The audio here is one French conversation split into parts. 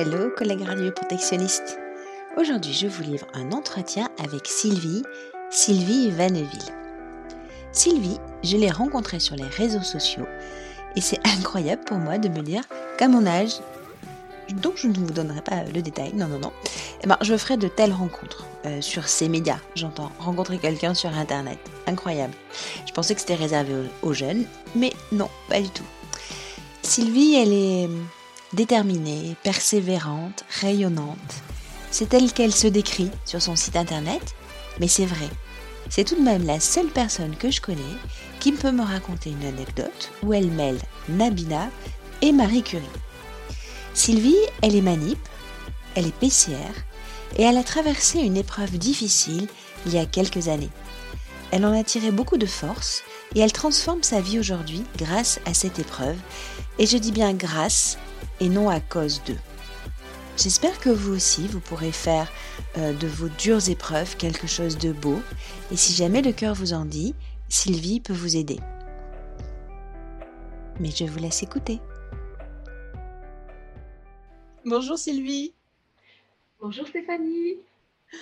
Hello collègues radioprotectionnistes Aujourd'hui je vous livre un entretien avec Sylvie, Sylvie Vanneville. Sylvie, je l'ai rencontrée sur les réseaux sociaux et c'est incroyable pour moi de me dire qu'à mon âge, donc je ne vous donnerai pas le détail, non non non, eh ben, je ferai de telles rencontres euh, sur ces médias, j'entends, rencontrer quelqu'un sur internet, incroyable. Je pensais que c'était réservé aux jeunes, mais non, pas du tout. Sylvie, elle est déterminée, persévérante, rayonnante. C'est telle qu'elle se décrit sur son site internet, mais c'est vrai. C'est tout de même la seule personne que je connais qui peut me raconter une anecdote où elle mêle Nabila et Marie Curie. Sylvie, elle est manip, elle est PCR et elle a traversé une épreuve difficile il y a quelques années. Elle en a tiré beaucoup de force et elle transforme sa vie aujourd'hui grâce à cette épreuve. Et je dis bien grâce et non à cause d'eux. J'espère que vous aussi, vous pourrez faire euh, de vos dures épreuves quelque chose de beau. Et si jamais le cœur vous en dit, Sylvie peut vous aider. Mais je vous laisse écouter. Bonjour Sylvie. Bonjour Stéphanie.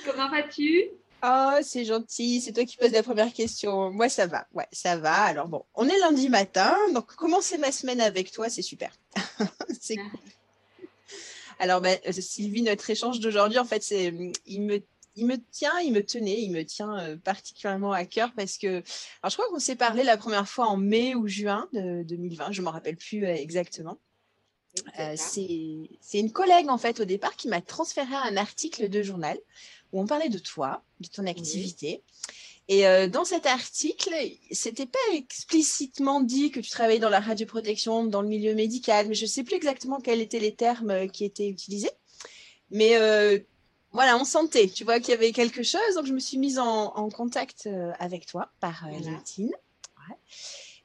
Comment vas-tu? Oh, c'est gentil, c'est toi qui poses la première question. Moi, ça va. Ouais, ça va. Alors bon, on est lundi matin, donc commencer ma semaine avec toi, c'est super. c'est Alors, ben, euh, Sylvie, notre échange d'aujourd'hui, en fait, c'est, il me, il me tient, il me tenait, il me tient euh, particulièrement à cœur parce que, alors, je crois qu'on s'est parlé la première fois en mai ou juin de 2020, je m'en rappelle plus euh, exactement. c'est une collègue en fait au départ qui m'a transféré un article de journal où on parlait de toi, de ton activité. Et euh, dans cet article, c'était pas explicitement dit que tu travaillais dans la radioprotection, dans le milieu médical, mais je sais plus exactement quels étaient les termes euh, qui étaient utilisés. Mais euh, voilà, on sentait, tu vois, qu'il y avait quelque chose. Donc, je me suis mise en, contact avec toi par LinkedIn.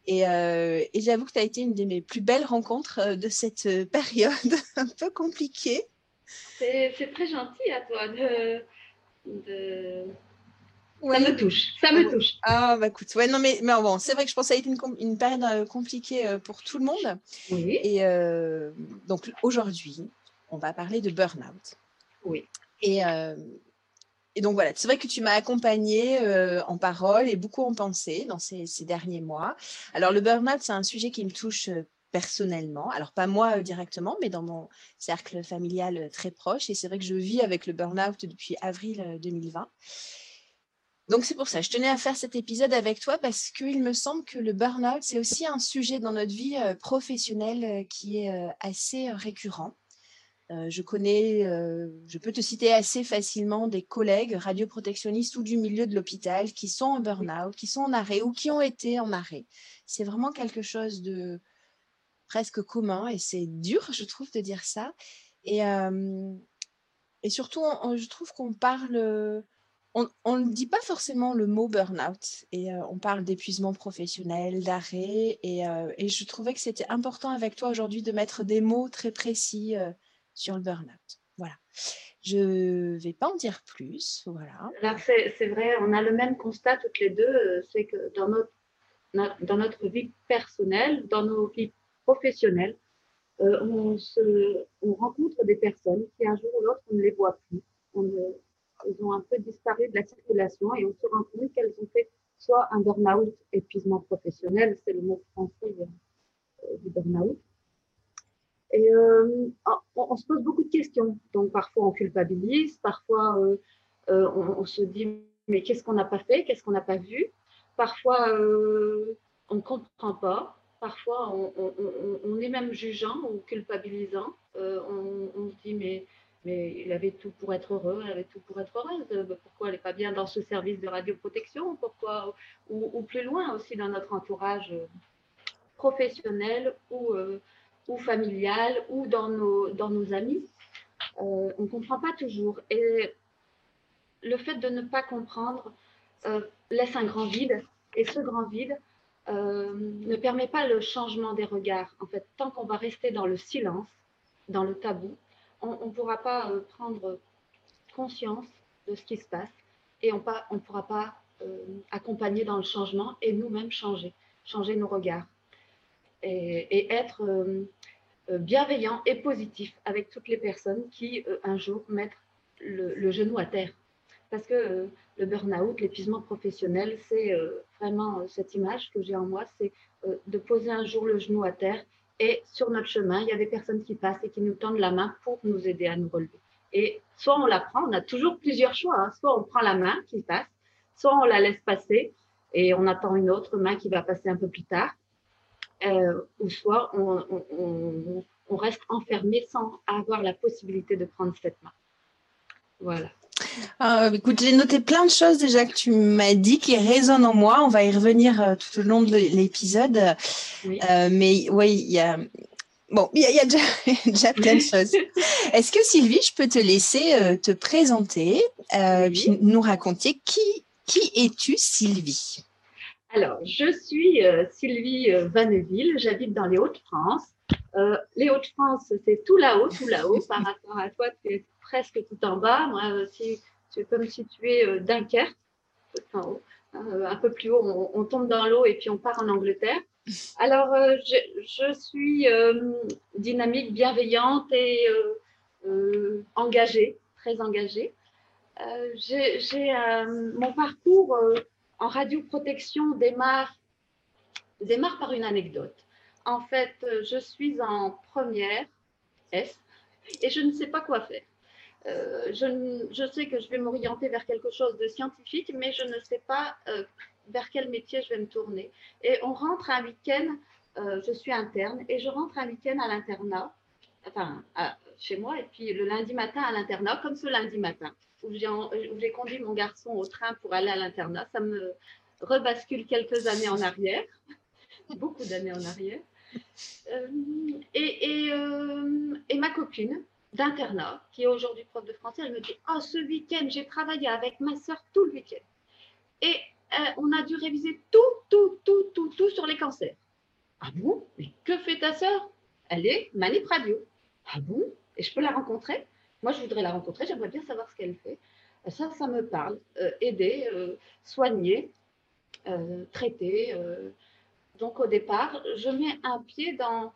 Et, et j'avoue que tu as été une de mes plus belles rencontres de cette période un peu compliquée. C'est très gentil à toi de de... Ça me touche, ça me touche. Ah, bah écoute, ouais, non, mais, mais bon, c'est vrai que je pense que ça a été une, une période euh, compliquée euh, pour tout le monde. Oui. Et euh, donc aujourd'hui, on va parler de burn-out. Oui. Et, et donc voilà, c'est vrai que tu m'as accompagnée en parole et beaucoup en pensée dans ces, ces derniers mois. Alors le burn-out, c'est un sujet qui me touche personnellement. Alors, pas moi euh, directement, mais dans mon cercle familial euh, très proche. Et c'est vrai que je vis avec le burn-out depuis avril 2020. Euh, Donc, c'est pour ça, je tenais à faire cet épisode avec toi parce qu'il me semble que le burn-out, c'est aussi un sujet dans notre vie professionnelle qui est assez récurrent. je connais, je peux te citer assez facilement des collègues radioprotectionnistes ou du milieu de l'hôpital qui sont en burn-out, qui sont en arrêt ou qui ont été en arrêt. C'est vraiment quelque chose de, presque commun et c'est dur, je trouve, de dire ça. Et, et surtout, je trouve qu'on parle, on ne dit pas forcément le mot burn-out et on parle d'épuisement professionnel, d'arrêt. Et, et, je trouvais que c'était important avec toi aujourd'hui de mettre des mots très précis sur le burn-out. Voilà. Je vais pas en dire plus. Voilà. C'est vrai, on a le même constat toutes les deux, c'est que dans notre, dans notre vie personnelle, dans nos vies professionnels, euh, on, se, on rencontre des personnes qui un jour ou l'autre, on ne les voit plus. On, ils ont un peu disparu de la circulation et on se rend compte qu'elles ont fait soit un burn-out, épuisement professionnel, c'est le mot français euh, du burn-out. Et euh, on, se pose beaucoup de questions. Donc parfois on culpabilise, parfois on, on, se dit mais qu'est-ce qu'on n'a pas fait, qu'est-ce qu'on n'a pas vu? Parfois on ne comprend pas parfois on, est même jugeant ou culpabilisant. Euh, on, se dit mais, mais il avait tout pour être heureux, il avait tout pour être heureuse. Euh, pourquoi elle n'est pas bien dans ce service de radioprotection? Pourquoi ou, plus loin aussi dans notre entourage professionnel ou, euh, ou familial ou dans nos, dans nos amis? on ne comprend pas toujours. Et le fait de ne pas comprendre laisse un grand vide. Et ce grand vide, euh, ne permet pas le changement des regards. En fait, tant qu'on va rester dans le silence, dans le tabou, on ne pourra pas euh, prendre conscience de ce qui se passe et on ne pourra pas euh, accompagner dans le changement et nous-mêmes changer, changer nos regards et, être bienveillant et positif avec toutes les personnes qui, un jour, mettent le, genou à terre. Parce que le burn-out, l'épuisement professionnel, c'est vraiment cette image que j'ai en moi, c'est de poser un jour le genou à terre et sur notre chemin, il y a des personnes qui passent et qui nous tendent la main pour nous aider à nous relever. Et soit on la prend, on a toujours plusieurs choix. Hein. Soit on prend la main qui passe, soit on la laisse passer et on attend une autre main qui va passer un peu plus tard. Euh, ou soit on, reste enfermé sans avoir la possibilité de prendre cette main. Voilà. Ah, écoute, j'ai noté plein de choses déjà que tu m'as dit qui résonnent en moi. On va y revenir euh, tout au long de l'épisode. Euh, mais oui, il y a, Bon, il y, a, déjà, plein de choses. Est-ce que Sylvie, je peux te laisser euh, te présenter, euh, puis nous raconter qui, qui es-tu, Sylvie? Alors, je suis euh, Sylvie Vanneville, j'habite dans les Hauts-de-France. les Hauts-de-France, c'est tout là-haut, tout là-haut, par rapport à toi, tu es presque tout en bas. Moi, si tu peux me situer Dunkerque, tout en haut. un peu plus haut, on, on tombe dans l'eau et puis on part en Angleterre. Alors, euh, je, suis euh, dynamique, bienveillante et euh, engagée, très engagée. J'ai mon parcours en radioprotection démarre, démarre par une anecdote. En fait, je suis en première S et je ne sais pas quoi faire. Je, je, sais que je vais m'orienter vers quelque chose de scientifique, mais je ne sais pas vers quel métier je vais me tourner. Et on rentre un week-end, euh, je suis interne, et je rentre un week-end à l'internat, enfin chez moi, et puis le lundi matin à l'internat, comme ce lundi matin, où j'ai conduit mon garçon au train pour aller à l'internat. Ça me rebascule quelques années en arrière, beaucoup d'années en arrière. Euh, euh, et, ma copine d'internat, qui est aujourd'hui prof de français, elle me dit Oh, ce week-end, j'ai travaillé avec ma soeur tout le week-end. Et euh, on a dû réviser tout, tout, tout, tout, tout sur les cancers. Ah bon? Mais que fait ta sœur? Elle est manip radio. Ah bon? Et je peux la rencontrer? Moi, je voudrais la rencontrer, j'aimerais bien savoir ce qu'elle fait. Euh, ça, ça me parle. Euh, aider, soigner, traiter. Donc, au départ, je mets un pied dans,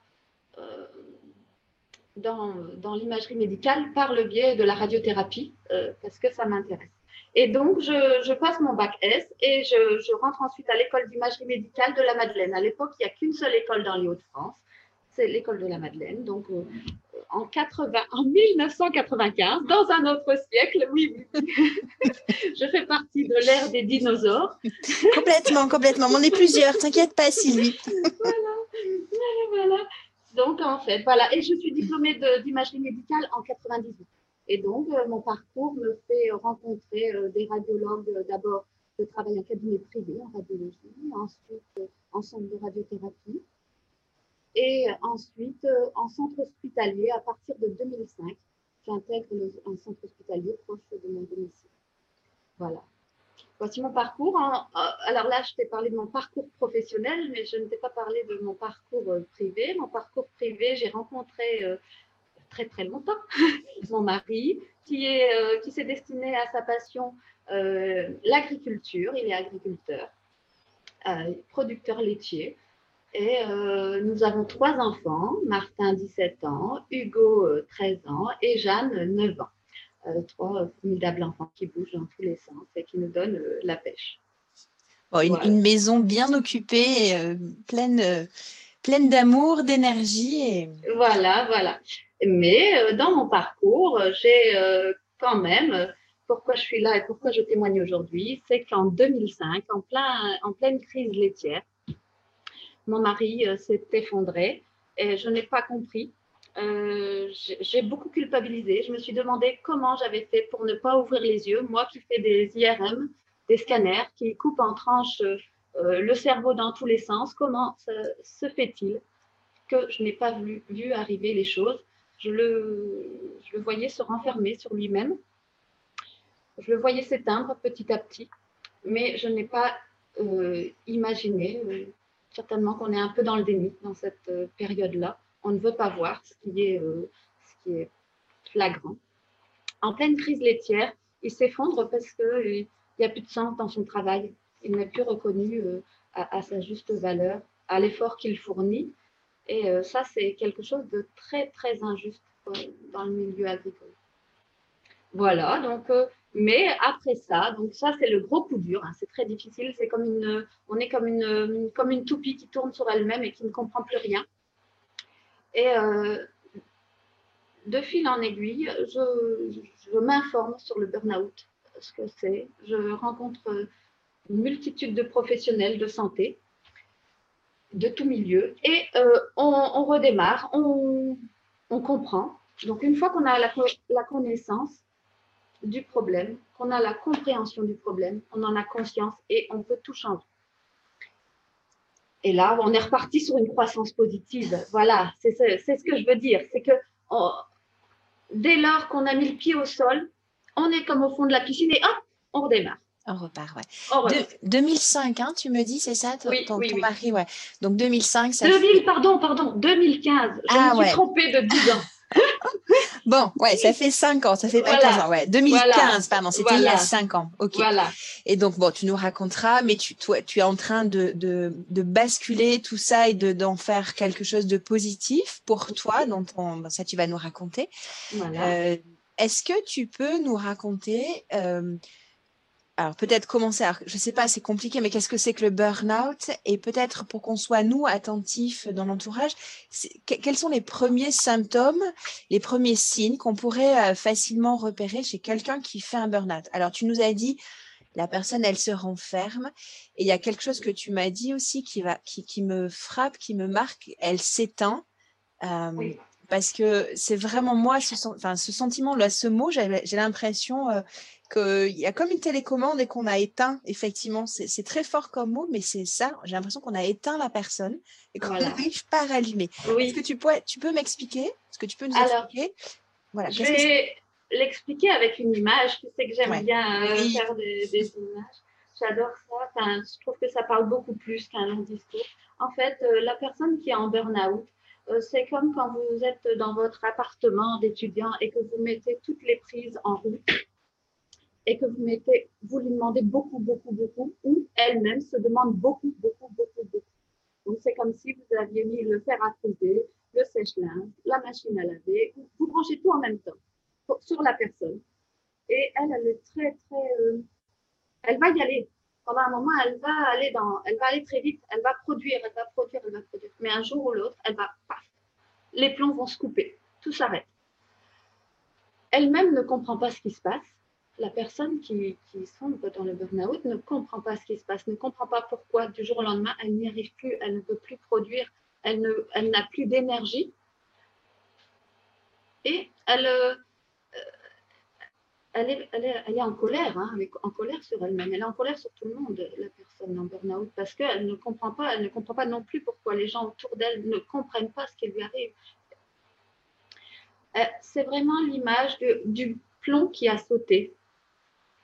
dans, dans l'imagerie médicale par le biais de la radiothérapie, parce que ça m'intéresse. Et donc, je, passe mon bac S et je, rentre ensuite à l'école d'imagerie médicale de la Madeleine. À l'époque, il n'y a qu'une seule école dans les Hauts-de-France, c'est l'école de la Madeleine. Donc, euh, en, 80, en 1995, dans un autre siècle, oui, je fais partie de l'ère des dinosaures. complètement, complètement. On est plusieurs, t'inquiète pas, Sylvie. voilà, voilà, voilà. Donc, en fait, voilà. Et je suis diplômée d'imagerie médicale en 98. Et donc, euh, mon parcours me fait rencontrer euh, des radiologues. Euh, d'abord, je travaille en cabinet privé en radiologie, ensuite en centre de radiothérapie, et ensuite en centre hospitalier à partir de 2005. J'intègre un centre hospitalier proche de mon domicile. Voilà. Voici mon parcours. Alors là, je t'ai parlé de mon parcours professionnel, mais je ne t'ai pas parlé de mon parcours privé. Mon parcours privé, j'ai rencontré très très longtemps, mon mari, qui est euh, qui s'est destiné à sa passion, euh, l'agriculture. Il est agriculteur, euh, producteur laitier. Et nous avons trois enfants, Martin 17 ans, Hugo 13 ans et Jeanne 9 ans. Trois formidables enfants qui bougent dans tous les sens et qui nous donnent la pêche. une, une, maison bien occupée, pleine, pleine d'amour, d'énergie. Et... Voilà, voilà. Mais euh, dans mon parcours, j'ai euh, quand même, pourquoi je suis là et pourquoi je témoigne aujourd'hui, c'est qu'en 2005, en, plein, en pleine crise laitière, mon mari euh, s'est effondré et je n'ai pas compris. J'ai beaucoup culpabilisé. Je me suis demandé comment j'avais fait pour ne pas ouvrir les yeux, moi qui fais des IRM, des scanners, qui coupent en tranches le cerveau dans tous les sens. Comment se fait-il que je n'ai pas vu, arriver les choses? Je le, voyais se renfermer sur lui-même. Je le voyais s'éteindre petit à petit, mais je n'ai pas euh, imaginé, euh, certainement qu'on est un peu dans le déni dans cette euh, période-là. On ne veut pas voir ce qui est, ce qui est flagrant. En pleine crise laitière, il s'effondre parce qu'il n'y a plus de sens dans son travail. Il n'est plus reconnu à, à, sa juste valeur, à l'effort qu'il fournit. Et euh, ça, c'est quelque chose de très, très injuste euh, dans le milieu agricole. Voilà, donc, euh, mais après ça, donc ça, c'est le gros coup dur. Hein, c'est très difficile. C'est comme une, on est comme une, comme une toupie qui tourne sur elle-même et qui ne comprend plus rien. Et de fil en aiguille, je, m'informe sur le burn-out, ce que c'est. Je rencontre une multitude de professionnels de santé de tout milieu et euh, on, redémarre, on, comprend. Donc une fois qu'on a la, connaissance du problème, qu'on a la compréhension du problème, on en a conscience et on peut tout changer. Et là, on est reparti sur une croissance positive. Voilà, c'est ce que je veux dire. C'est que dès lors qu'on a mis le pied au sol, on est comme au fond de la piscine et hop, on redémarre. On repart, ouais. 2005, hein, tu me dis, c'est ça ton, ton, oui, mari, ouais. Donc 2005, ça 2000, pardon, pardon, 2015. Je ah, me suis trompée de 10 ans. bon, ouais, ça fait 5 ans, ça fait pas 15 ans, ouais. 2015, pardon, c'était il y a 5 ans. Ok. Voilà. Et donc, bon, tu nous raconteras, mais tu, toi, tu es en train de, de, de basculer tout ça et d'en faire quelque chose de positif pour toi, dont ça, tu vas nous raconter. Voilà. Euh, Est-ce que tu peux nous raconter euh, alors peut-être commencer, alors, je ne sais pas, c'est compliqué, mais qu'est-ce que c'est que le burn-out? Et peut-être pour qu'on soit, nous, attentifs dans l'entourage, quels sont les premiers symptômes, les premiers signes qu'on pourrait euh, facilement repérer chez quelqu'un qui fait un burn-out? Alors tu nous as dit, la personne, elle se renferme, et il y a quelque chose que tu m'as dit aussi qui, va, qui, qui me frappe, qui me marque, elle s'éteint. Euh, parce que c'est vraiment moi, ce, enfin, ce sentiment, là, ce mot, j'ai l'impression euh, qu'il y a comme une télécommande et qu'on a éteint, effectivement, c'est très fort comme mot, mais c'est ça, j'ai l'impression qu'on a éteint la personne et qu'on n'arrive pas à rallumer. Est-ce que tu, pourrais, tu peux m'expliquer Est-ce que tu peux nous expliquer? Voilà, Je vais l'expliquer avec une image. Tu sais que j'aime bien euh, faire des, images. J'adore ça. Enfin, je trouve que ça parle beaucoup plus qu'un long discours. En fait, euh, la personne qui est en burn-out, euh, c'est comme quand vous êtes dans votre appartement d'étudiant et que vous mettez toutes les prises en route et que vous lui demandez beaucoup, beaucoup, beaucoup, ou elle-même se demande beaucoup, beaucoup, beaucoup, beaucoup. Donc, c'est comme si vous aviez mis le fer à fouiller, le sèche-linge, la machine à laver, vous branchez tout en même temps sur la personne. Et elle, elle est très, très, euh, elle va y aller. Pendant un moment, elle va aller dans, elle va aller très vite, elle va produire, elle va produire, elle va produire. Mais un jour ou l'autre, elle va, paf, les plombs vont se couper, tout s'arrête. Elle-même ne comprend pas ce qui se passe la personne qui, qui sombre dans le burn-out ne comprend pas ce qui se passe, ne comprend pas pourquoi du jour au lendemain, elle n'y arrive plus, elle ne peut plus produire, elle, n'a plus d'énergie. Et elle, euh, elle, est, elle, est, elle, est, en colère, hein, en colère sur elle-même. Elle est en colère sur tout le monde, la personne en burn-out, parce qu'elle ne comprend pas, elle ne comprend pas non plus pourquoi les gens autour d'elle ne comprennent pas ce qui lui arrive. Euh, c'est vraiment l'image du plomb qui a sauté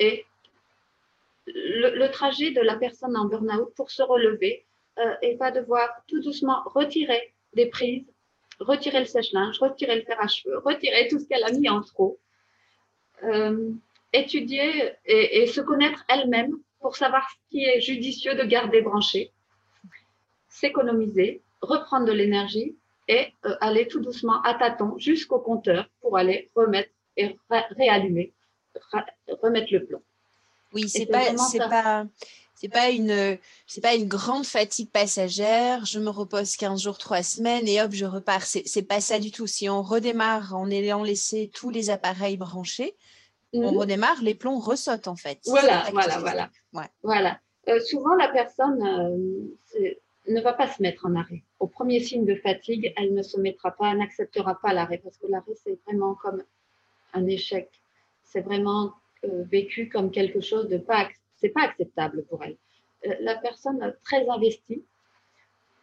et le, trajet de la personne en burn-out pour se relever euh, et va devoir tout doucement retirer des prises, retirer le sèche-linge, retirer le fer à cheveux, retirer tout ce qu'elle a mis en trop, euh, étudier et, se connaître elle-même pour savoir ce qui est judicieux de garder branché, s'économiser, reprendre de l'énergie et euh, aller tout doucement à tâtons jusqu'au compteur pour aller remettre et réallumer remettre le plomb. Oui, c'est pas, c'est pas, c'est pas une, c'est pas une grande fatigue passagère. Je me repose 15 jours, 3 semaines et hop, je repars. C'est, c'est pas ça du tout. Si on redémarre en ayant laissé tous les appareils branchés, on mhm. redémarre, les plombs ressautent en fait. Voilà, voilà, voilà. Voilà. Euh, souvent, la personne euh, ne va pas se mettre en arrêt. Au premier signe de fatigue, elle ne se mettra pas, n'acceptera pas l'arrêt parce que l'arrêt, c'est vraiment comme un échec c'est vraiment euh, vécu comme quelque chose de pas, c'est pas acceptable pour elle. Euh, la personne très investie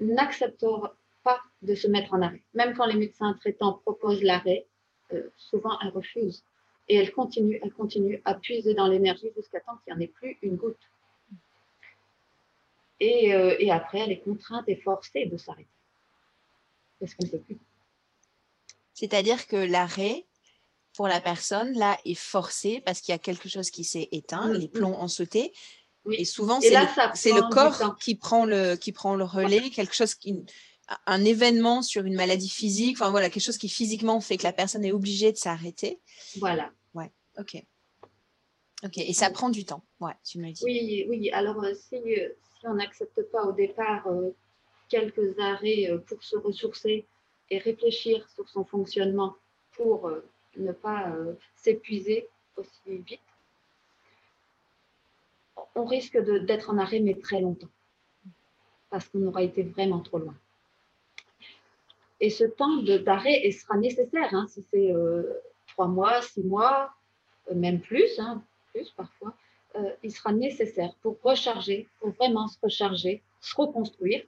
n'acceptera pas de se mettre en arrêt. Même quand les médecins traitants proposent l'arrêt, euh, souvent elle refuse. Et elle continue, elle continue à puiser dans l'énergie jusqu'à temps qu'il n'y en ait plus une goutte. Et, après, elle est contrainte et forcée de s'arrêter. Parce qu'elle ne peut plus. C'est-à-dire que l'arrêt, pour la personne, là, est forcée parce qu'il y a quelque chose qui s'est éteint, mm, les plombs ont sauté. Et souvent, c'est le, le, corps qui prend le, qui prend le relais, quelque chose qui, un événement sur une maladie physique, enfin voilà, quelque chose qui physiquement fait que la personne est obligée de s'arrêter. Voilà. Ouais, ok. Ok, et ça prend du temps, ouais, tu m'as dit. Oui, oui. Alors, euh, si, euh, si on n'accepte pas au départ euh, quelques arrêts pour se ressourcer et réfléchir sur son fonctionnement pour ne pas s'épuiser aussi vite, on risque d'être en arrêt, mais très longtemps, parce qu'on aura été vraiment trop loin. Et ce temps d'arrêt sera nécessaire, hein, si c'est trois mois, six mois, même plus, hein, plus parfois, euh, il sera nécessaire pour recharger, pour vraiment se recharger, se reconstruire.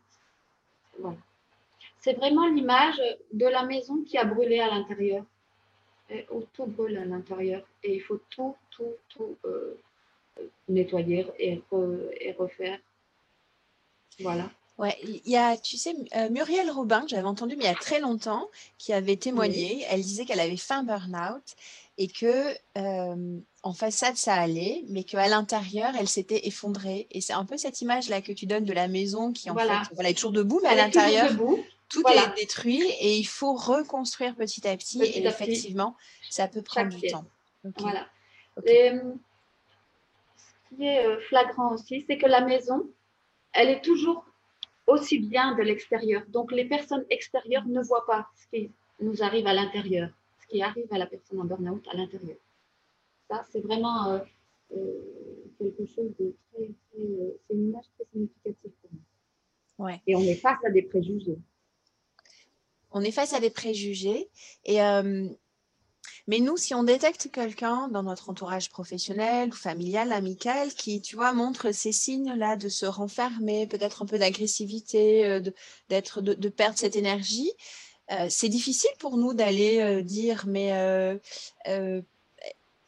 C'est vraiment l'image de la maison qui a brûlé à l'intérieur, où tout brûle à l'intérieur, et il faut tout, tout, tout euh, nettoyer et, et refaire. Voilà. Ouais, il y a, tu sais, euh, Muriel Robin, j'avais entendu, mais il y a très longtemps, qui avait témoigné. Elle disait qu'elle avait fait un burn-out et que euh, en façade ça allait, mais qu'à l'intérieur elle s'était effondrée. Et c'est un peu cette image-là que tu donnes de la maison qui en fait voilà, est toujours debout, mais à l'intérieur tout est détruit et il faut reconstruire petit à petit. et effectivement, ça peut prendre du temps. Voilà. ce qui est euh, flagrant aussi, c'est que la maison, elle est toujours aussi bien de l'extérieur. Donc les personnes extérieures ne voient pas ce qui nous arrive à l'intérieur, ce qui arrive à la personne en burn-out à l'intérieur. Ça, c'est vraiment euh, euh, quelque chose de très, très euh, c'est une image très significative pour nous. Ouais. Et on est face à des préjugés. On est face à des préjugés et mais nous, si on détecte quelqu'un dans notre entourage professionnel familial, amical, qui, tu vois, montre ces signes-là de se renfermer, peut-être un peu d'agressivité, euh, d'être, de, perdre cette énergie, euh, c'est difficile pour nous d'aller euh, dire, mais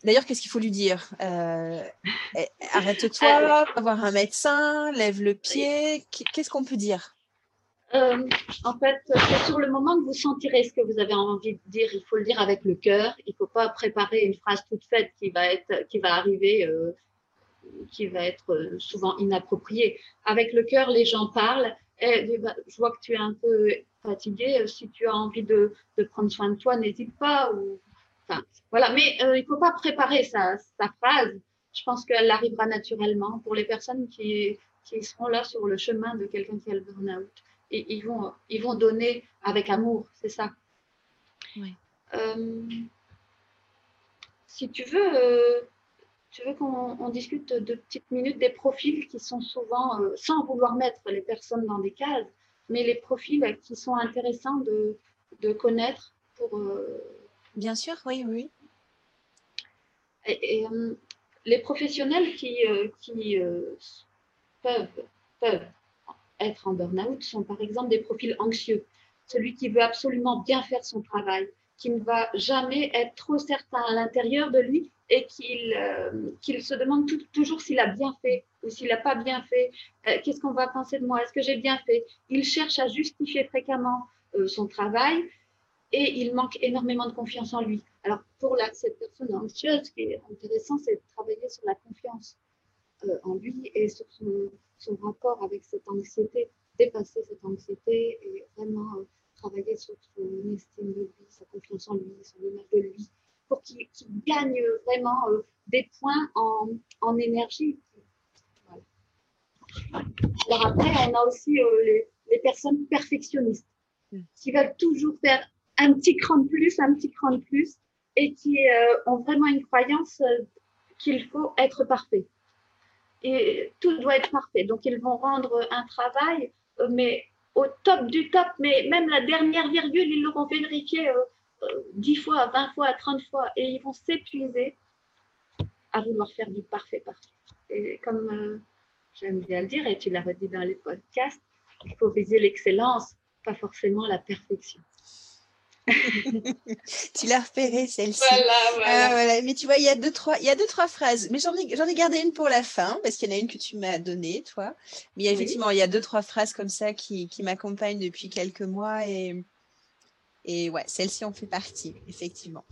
D'ailleurs, qu'est-ce qu'il faut lui dire eh, Arrête-toi, va voir un médecin, lève le pied. Qu'est-ce qu'on peut dire? Euh, en fait, c'est sur le moment que vous sentirez ce que vous avez envie de dire. Il faut le dire avec le cœur. Il ne faut pas préparer une phrase toute faite qui va être, qui va arriver, euh, qui va être euh, souvent inappropriée. Avec le cœur, les gens parlent. Et, bah, je vois que tu es un peu fatigué. Si tu as envie de, prendre soin de toi, n'hésite pas. Enfin, voilà. Mais il ne faut pas préparer sa, sa phrase. Je pense qu'elle arrivera naturellement pour les personnes qui, qui seront là sur le chemin de quelqu'un qui a le burn-out ils, vont, ils vont donner avec amour, c'est ça. Euh, si tu veux, euh, tu veux qu'on discute de petites minutes des profils qui sont souvent, euh, sans vouloir mettre les personnes dans des cases, mais les profils qui sont intéressants de, de connaître pour. Bien sûr, oui, oui. Et, les professionnels qui, qui peuvent, peuvent être en burn-out sont par exemple des profils anxieux. Celui qui veut absolument bien faire son travail, qui ne va jamais être trop certain à l'intérieur de lui et qu'il euh, se demande toujours s'il a bien fait ou s'il n'a pas bien fait. Euh, qu'est-ce qu'on va penser de moi Est-ce que j'ai bien fait? Il cherche à justifier fréquemment euh, son travail et il manque énormément de confiance en lui. Alors pour cette personne anxieuse, ce qui est intéressant, c'est de travailler sur la confiance en lui et sur son, son rapport avec cette anxiété, dépasser cette anxiété et vraiment euh, travailler sur son estime de lui, sa confiance en lui, son image de lui, pour qu'il gagne vraiment euh, des points en, en énergie. Alors après, on a aussi euh, les, les, personnes perfectionnistes mm. qui veulent toujours faire un petit cran de plus, un petit cran de plus, et qui ont vraiment une croyance qu'il faut être parfait et tout doit être parfait. Donc, ils vont rendre un travail, euh, mais au top du top, mais même la dernière virgule, ils l'auront vérifié euh, euh, 10 fois, 20 fois, 30 fois, et ils vont s'épuiser à vouloir faire du parfait parfait. Et comme euh, j'aime bien le dire, et tu l'as redit dans les podcasts, il faut viser l'excellence, pas forcément la perfection. tu l'as repérée celle-ci. Ah, voilà, Mais tu vois, il y a deux trois, il y a deux trois phrases. Mais j'en ai, j'en ai gardé une pour la fin parce qu'il y en a une que tu m'as donnée, toi. Mais effectivement, il y a deux trois phrases comme ça qui, qui m'accompagnent depuis quelques mois et et ouais, celle-ci en fait partie, effectivement.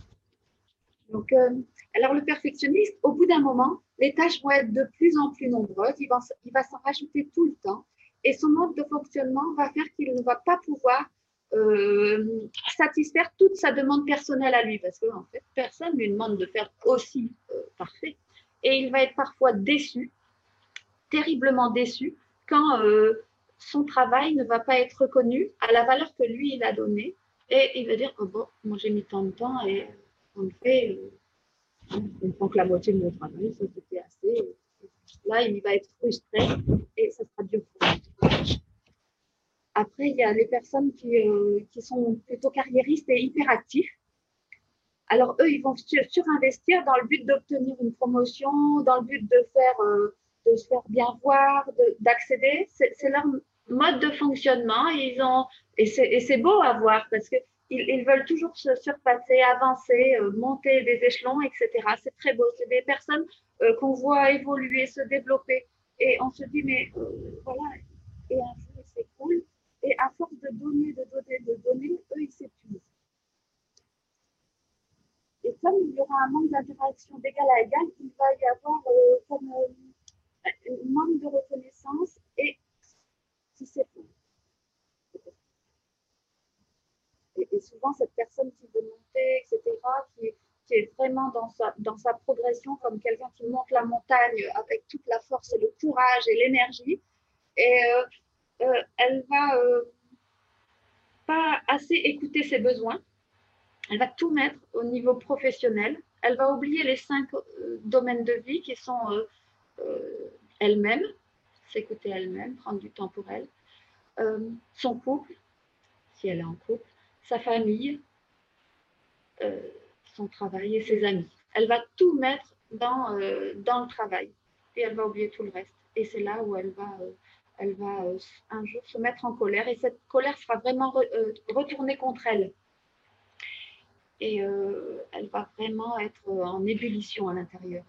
Donc, euh, alors le perfectionniste, au bout d'un moment, les tâches vont être de plus en plus nombreuses. Il va, il va s'en rajouter tout le temps et son mode de fonctionnement va faire qu'il ne va pas pouvoir euh, satisfaire toute sa demande personnelle à lui, parce que personne lui demande de faire aussi euh, parfait. Et il va être parfois déçu, terriblement déçu, quand euh, son travail ne va pas être reconnu à la valeur que lui, il a donnée. Et il va dire, oh bon, moi j'ai mis tant de temps et en fait, on prend que la moitié de mon travail, ça c'était assez. Là, il va être frustré et ça sera dur pour lui. Après, il y a les personnes qui, euh, qui sont plutôt carriéristes et hyperactifs. Alors, eux, ils vont surinvestir dans le but d'obtenir une promotion, dans le but de, faire, euh, de se faire bien voir, d'accéder. C'est leur mode de fonctionnement. Et, ils ont, et c'est beau à voir parce qu'ils ils veulent toujours se surpasser, avancer, euh, monter des échelons, etc. C'est très beau. C'est des personnes qu'on voit évoluer, se développer. Et on se dit, mais voilà, et un jour, c'est cool. Et à force de donner, de donner, de donner, eux, ils s'épuisent. Et comme il y aura un manque d'interaction d'égal à égal, il va y avoir euh, comme euh, un manque de reconnaissance et qui s'épuise. Et, souvent, cette personne qui veut monter, etc., qui, est vraiment dans sa, dans sa progression comme quelqu'un qui monte la montagne avec toute la force et le courage et l'énergie, et euh, euh, elle va euh, pas assez écouter ses besoins. Elle va tout mettre au niveau professionnel. Elle va oublier les cinq euh, domaines de vie qui sont elle-même, s'écouter elle-même, prendre du temps pour elle, son couple, si elle est en couple, sa famille, son travail et ses amis. Elle va tout mettre dans, dans le travail et elle va oublier tout le reste. Et c'est là où elle va elle va euh, un jour se mettre en colère et cette colère sera vraiment euh, retournée contre elle. Et euh, elle va vraiment être en ébullition à l'intérieur.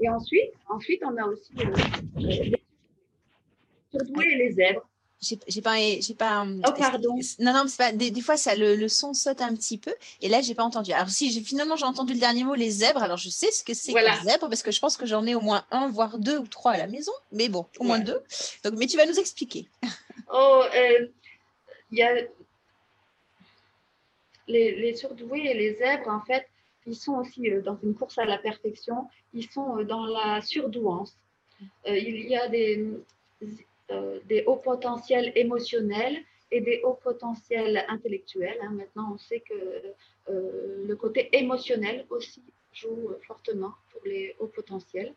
Et ensuite, ensuite, on a aussi et les zèbres j'ai pas j'ai pas oh pardon. non non c'est pas des, des, fois ça le, le, son saute un petit peu et là j'ai pas entendu. Alors si j'ai finalement j'ai entendu le dernier mot les zèbres alors je sais ce que c'est voilà. que les zèbres parce que je pense que j'en ai au moins un voire deux ou trois à la maison mais bon au moins deux. Donc mais tu vas nous expliquer. Oh il euh, y a les, les, surdoués et les zèbres en fait ils sont aussi euh, dans une course à la perfection ils sont euh, dans la surdouance. Il y a des euh, des hauts potentiels émotionnels et des hauts potentiels intellectuels. Hein. Maintenant, on sait que euh, le côté émotionnel aussi joue fortement pour les hauts potentiels.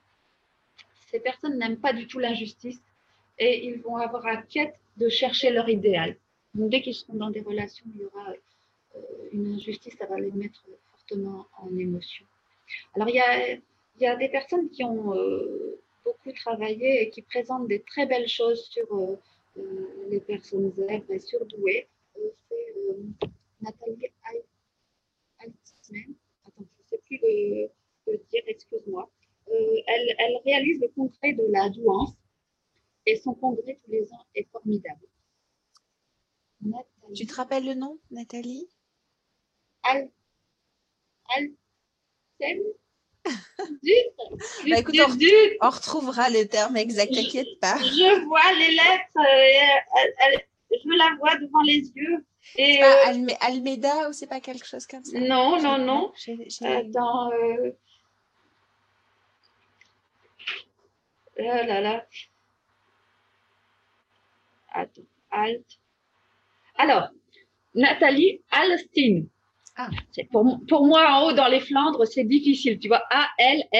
Ces personnes n'aiment pas du tout l'injustice et ils vont avoir à quête de chercher leur idéal. Donc, dès qu'ils seront dans des relations, il y aura euh, une injustice, ça va les mettre fortement en émotion. Alors, il y a, des personnes qui ont beaucoup travaillé et qui présente des très belles choses sur euh, euh, les personnes zèbres et surdouées. Euh, c'est Nathalie Altman. Attends, je ne sais plus le, le dire, excuse-moi. Elle, elle, réalise le congrès de la douance et son congrès tous les ans est formidable. Nathalie. Tu te rappelles le nom, Nathalie? Al Bah, écoute, on, on, retrouvera le terme exact, t'inquiète pas. Je vois les lettres, euh, elle, elle, je la vois devant les yeux. Et, euh, Alme Almeida ou c'est pas quelque chose comme ça? Non, non, non. Attends. Euh... Là là. Attends. Alt. Alors, Nathalie Alstin. Ah. Pour, pour, moi, en haut, dans les Flandres, c'est difficile. Tu vois, A-L-S-T-E-E-N.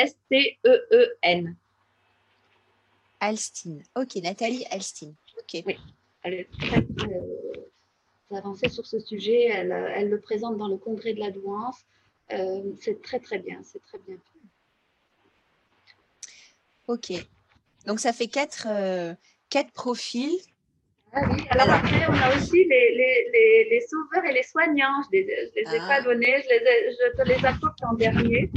Alstin. Ok, Nathalie Alstin. Ok. Oui, elle est très, euh, avancée sur ce sujet. Elle, elle, le présente dans le congrès de la douance. Euh, c'est très, très bien. C'est très bien fait. Ok. Donc, ça fait quatre, euh, quatre profils ah oui, alors, après, on a aussi les, les, les, les, sauveurs et les soignants. Je ne les, les, ai ah. pas donnés, je, les ai, je te les apporte en dernier.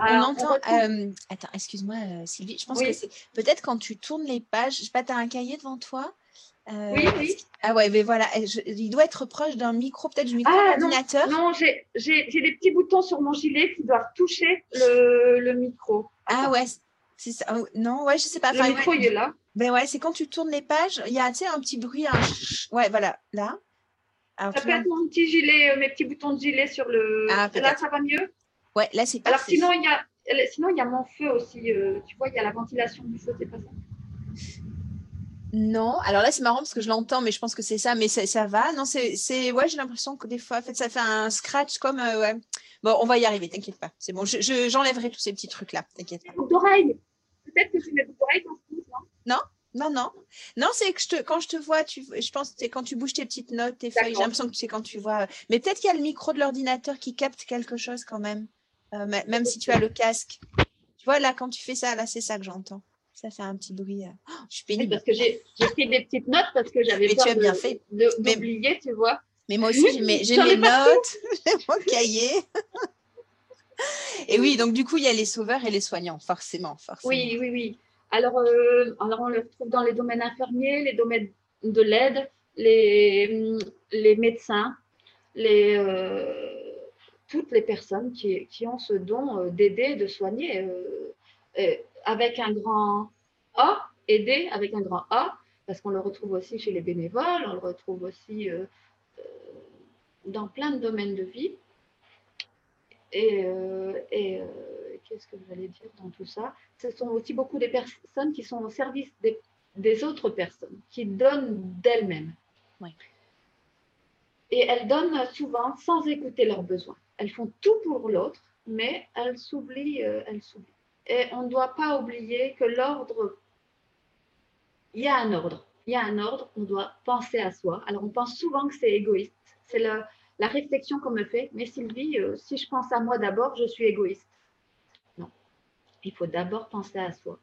Alors, on entend. On euh, attends, excuse-moi, euh, Sylvie. Je pense oui. que c'est peut-être quand tu tournes les pages. Je sais pas, tu as un cahier devant toi euh, Oui, oui. Ah ouais, mais voilà, je, il doit être proche d'un micro, peut-être du micro ah, ordinateur. Non, non j'ai des petits boutons sur mon gilet qui doivent toucher le, le micro. Ah ouais, C'est ça. Oh, non, ouais, je sais pas. Le micro, il est là. Ben ouais, c'est quand tu tournes les pages, il y a un petit bruit. Un... Ouais, voilà, là. ça peut être mon petit gilet, euh, mes petits boutons de gilet sur le. Ah, là, ça va mieux? Ouais, là, c'est Alors sinon, il y a, sinon, il y a mon feu aussi. Euh, tu vois, il y a la ventilation du feu, c'est pas ça? Non, alors là c'est marrant parce que je l'entends, mais je pense que c'est ça, mais ça, ça va. Non, c'est, ouais, j'ai l'impression que des fois, en fait, ça fait un scratch comme, euh, ouais. Bon, on va y arriver, t'inquiète pas. C'est bon, j'enlèverai tous ces petits trucs là, t'inquiète pas. d'oreilles. Peut-être que tu mets dans ce non Non, non, non. C'est que je te, quand je te vois, tu, je pense que c'est quand tu bouges tes petites notes, tes feuilles. J'ai l'impression que c'est quand tu vois. Mais peut-être qu'il y a le micro de l'ordinateur qui capte quelque chose quand même, euh, même si tu as le casque. Tu vois, là, quand tu fais ça, là, c'est ça que j'entends. Ça fait un petit bruit. Euh. Oh, je suis pénible. parce que j'ai pris des petites notes parce que j'avais peur tu as bien fait. d'oublier, tu vois. Mais moi aussi, j'ai mes, mes notes, j'ai mon cahier. et oui, donc du coup, il y a les sauveurs et les soignants, forcément. forcément. Oui, oui, oui. Alors, euh, alors, on le retrouve dans les domaines infirmiers, les domaines de l'aide, les, les médecins, euh, toutes les personnes qui, qui ont ce don euh, d'aider, de soigner, avec un grand A, aider avec un grand A, parce qu'on le retrouve aussi chez les bénévoles, on le retrouve aussi dans plein de domaines de vie. Et, et qu'est-ce que j'allais dire dans tout ça? Ce sont aussi beaucoup des personnes qui sont au service des, autres personnes, qui donnent d'elles-mêmes. Et elles donnent souvent sans écouter leurs besoins. Elles font tout pour l'autre, mais elles s'oublient, euh, elles s'oublient. Et on ne doit pas oublier que l'ordre, il y a un ordre. Il y a un ordre, on doit penser à soi. Alors on pense souvent que c'est égoïste. C'est la réflexion qu'on me fait. Mais Sylvie, euh, si je pense à moi d'abord, je suis égoïste il faut d'abord penser à soi,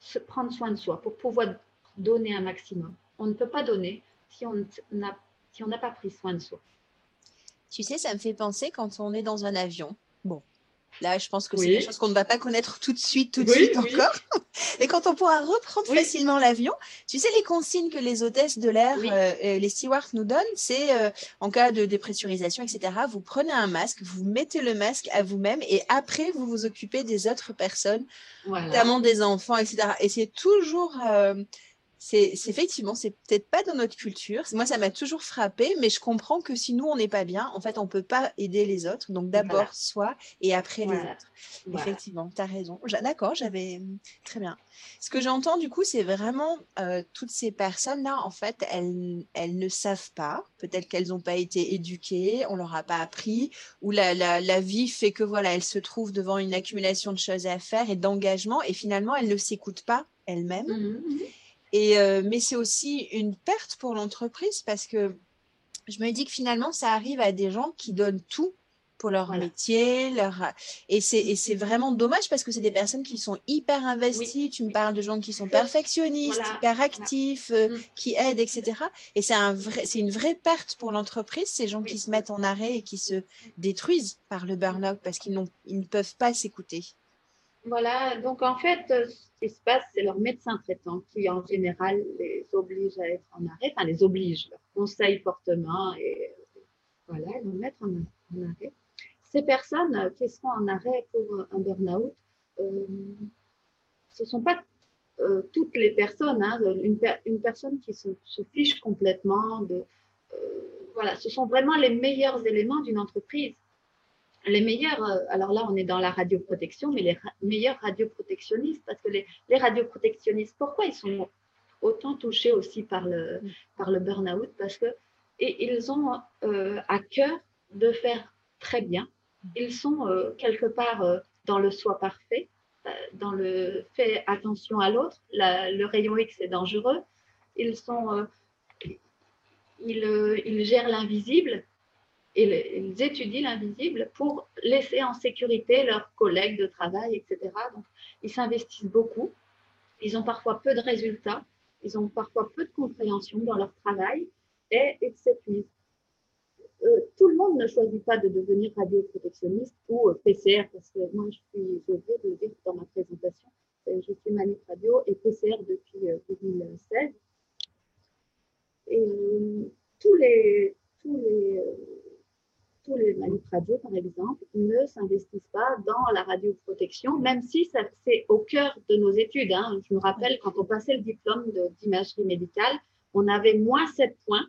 se prendre soin de soi pour pouvoir donner un maximum. On ne peut pas donner si on n'a pas pris soin de soi. Tu sais, ça me fait penser quand on est dans un avion. Bon, Là, je pense que c'est des choses qu'on ne va pas connaître tout de suite, tout de suite encore. Mais quand on pourra reprendre facilement l'avion, tu sais, les consignes que les hôtesses de l'air, euh, euh, les stewards nous donnent, c'est euh, en cas de dépressurisation, etc., vous prenez un masque, vous mettez le masque à vous-même et après, vous vous occupez des autres personnes, notamment des enfants, etc. Et c'est toujours c'est effectivement, c'est peut-être pas dans notre culture. Moi, ça m'a toujours frappé, mais je comprends que si nous, on n'est pas bien, en fait, on peut pas aider les autres. Donc, d'abord soi et après les autres. Effectivement, tu as raison. D'accord, j'avais. Très bien. Ce que j'entends, du coup, c'est vraiment euh, toutes ces personnes-là, en fait, elles, elles ne savent pas. Peut-être qu'elles n'ont pas été éduquées, on leur a pas appris, ou la, la, la, vie fait que, voilà, elles se trouvent devant une accumulation de choses à faire et d'engagement, et finalement, elles ne s'écoutent pas elles-mêmes. Mmh mmh et, euh, mais c'est aussi une perte pour l'entreprise parce que je me dis que finalement, ça arrive à des gens qui donnent tout pour leur métier. Leur... Et c'est vraiment dommage parce que c'est des personnes qui sont hyper investies. Tu me parles de gens qui sont perfectionnistes, hyper actifs, euh, mm. qui aident, etc. Et c'est un vrai, une vraie perte pour l'entreprise, ces gens qui se mettent en arrêt et qui se détruisent par le burn-out parce qu'ils ne peuvent pas s'écouter. Voilà, donc en fait, euh, ce qui se passe, c'est leur médecin traitant qui, en général, les oblige à être en arrêt, enfin, les oblige, leur conseille fortement et voilà, ils vont mettre en, arrêt. Ces personnes euh, qui seront en arrêt pour un burn-out, euh, ce ne sont pas toutes les personnes, hein, une, personne qui se, se fiche complètement de. voilà, ce sont vraiment les meilleurs éléments d'une entreprise les meilleurs, euh, alors là on est dans la radioprotection, mais les meilleurs radioprotectionnistes, parce que les, radioprotectionnistes, pourquoi ils sont autant touchés aussi par le, burn-out? Parce que et ils ont euh, à cœur de faire très bien. Ils sont euh, quelque part dans le soi parfait, dans le fait attention à l'autre. Le rayon X est dangereux. Ils sont, ils gèrent l'invisible ils étudient l'invisible pour laisser en sécurité leurs collègues de travail, etc. Donc, ils s'investissent beaucoup. Ils ont parfois peu de résultats. Ils ont parfois peu de compréhension dans leur travail et ils s'épuisent. Euh, tout le monde ne choisit pas de devenir radioprotectionniste ou euh, PCR, parce que moi, je suis, je vais le dire dans ma présentation, euh, je suis manip radio et PCR depuis 2016. Et tous les, tous les tous les manip radio, par exemple, ne s'investissent pas dans la radioprotection, même si c'est au cœur de nos études. Hein. Je me rappelle, quand on passait le diplôme d'imagerie médicale, on avait moins 7 points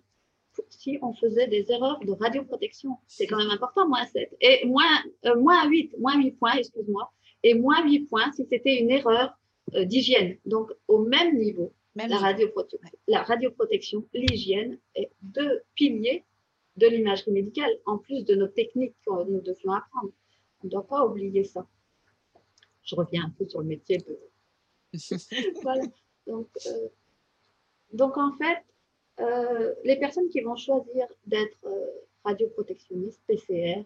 si on faisait des erreurs de radioprotection. C'est quand même important, moins 7. Et moins, euh, moins 8, moins 8 points, excuse-moi, et moins 8 points si c'était une erreur euh, d'hygiène. Donc, au même niveau, la, radioprotection, la radioprotection, l'hygiène est deux piliers de l'imagerie médicale, en plus de nos techniques que nous devions apprendre. On ne doit pas oublier ça. Je reviens un peu sur le métier de. voilà. Donc, euh, donc, en fait, euh, les personnes qui vont choisir d'être euh, radioprotectionnistes, PCR,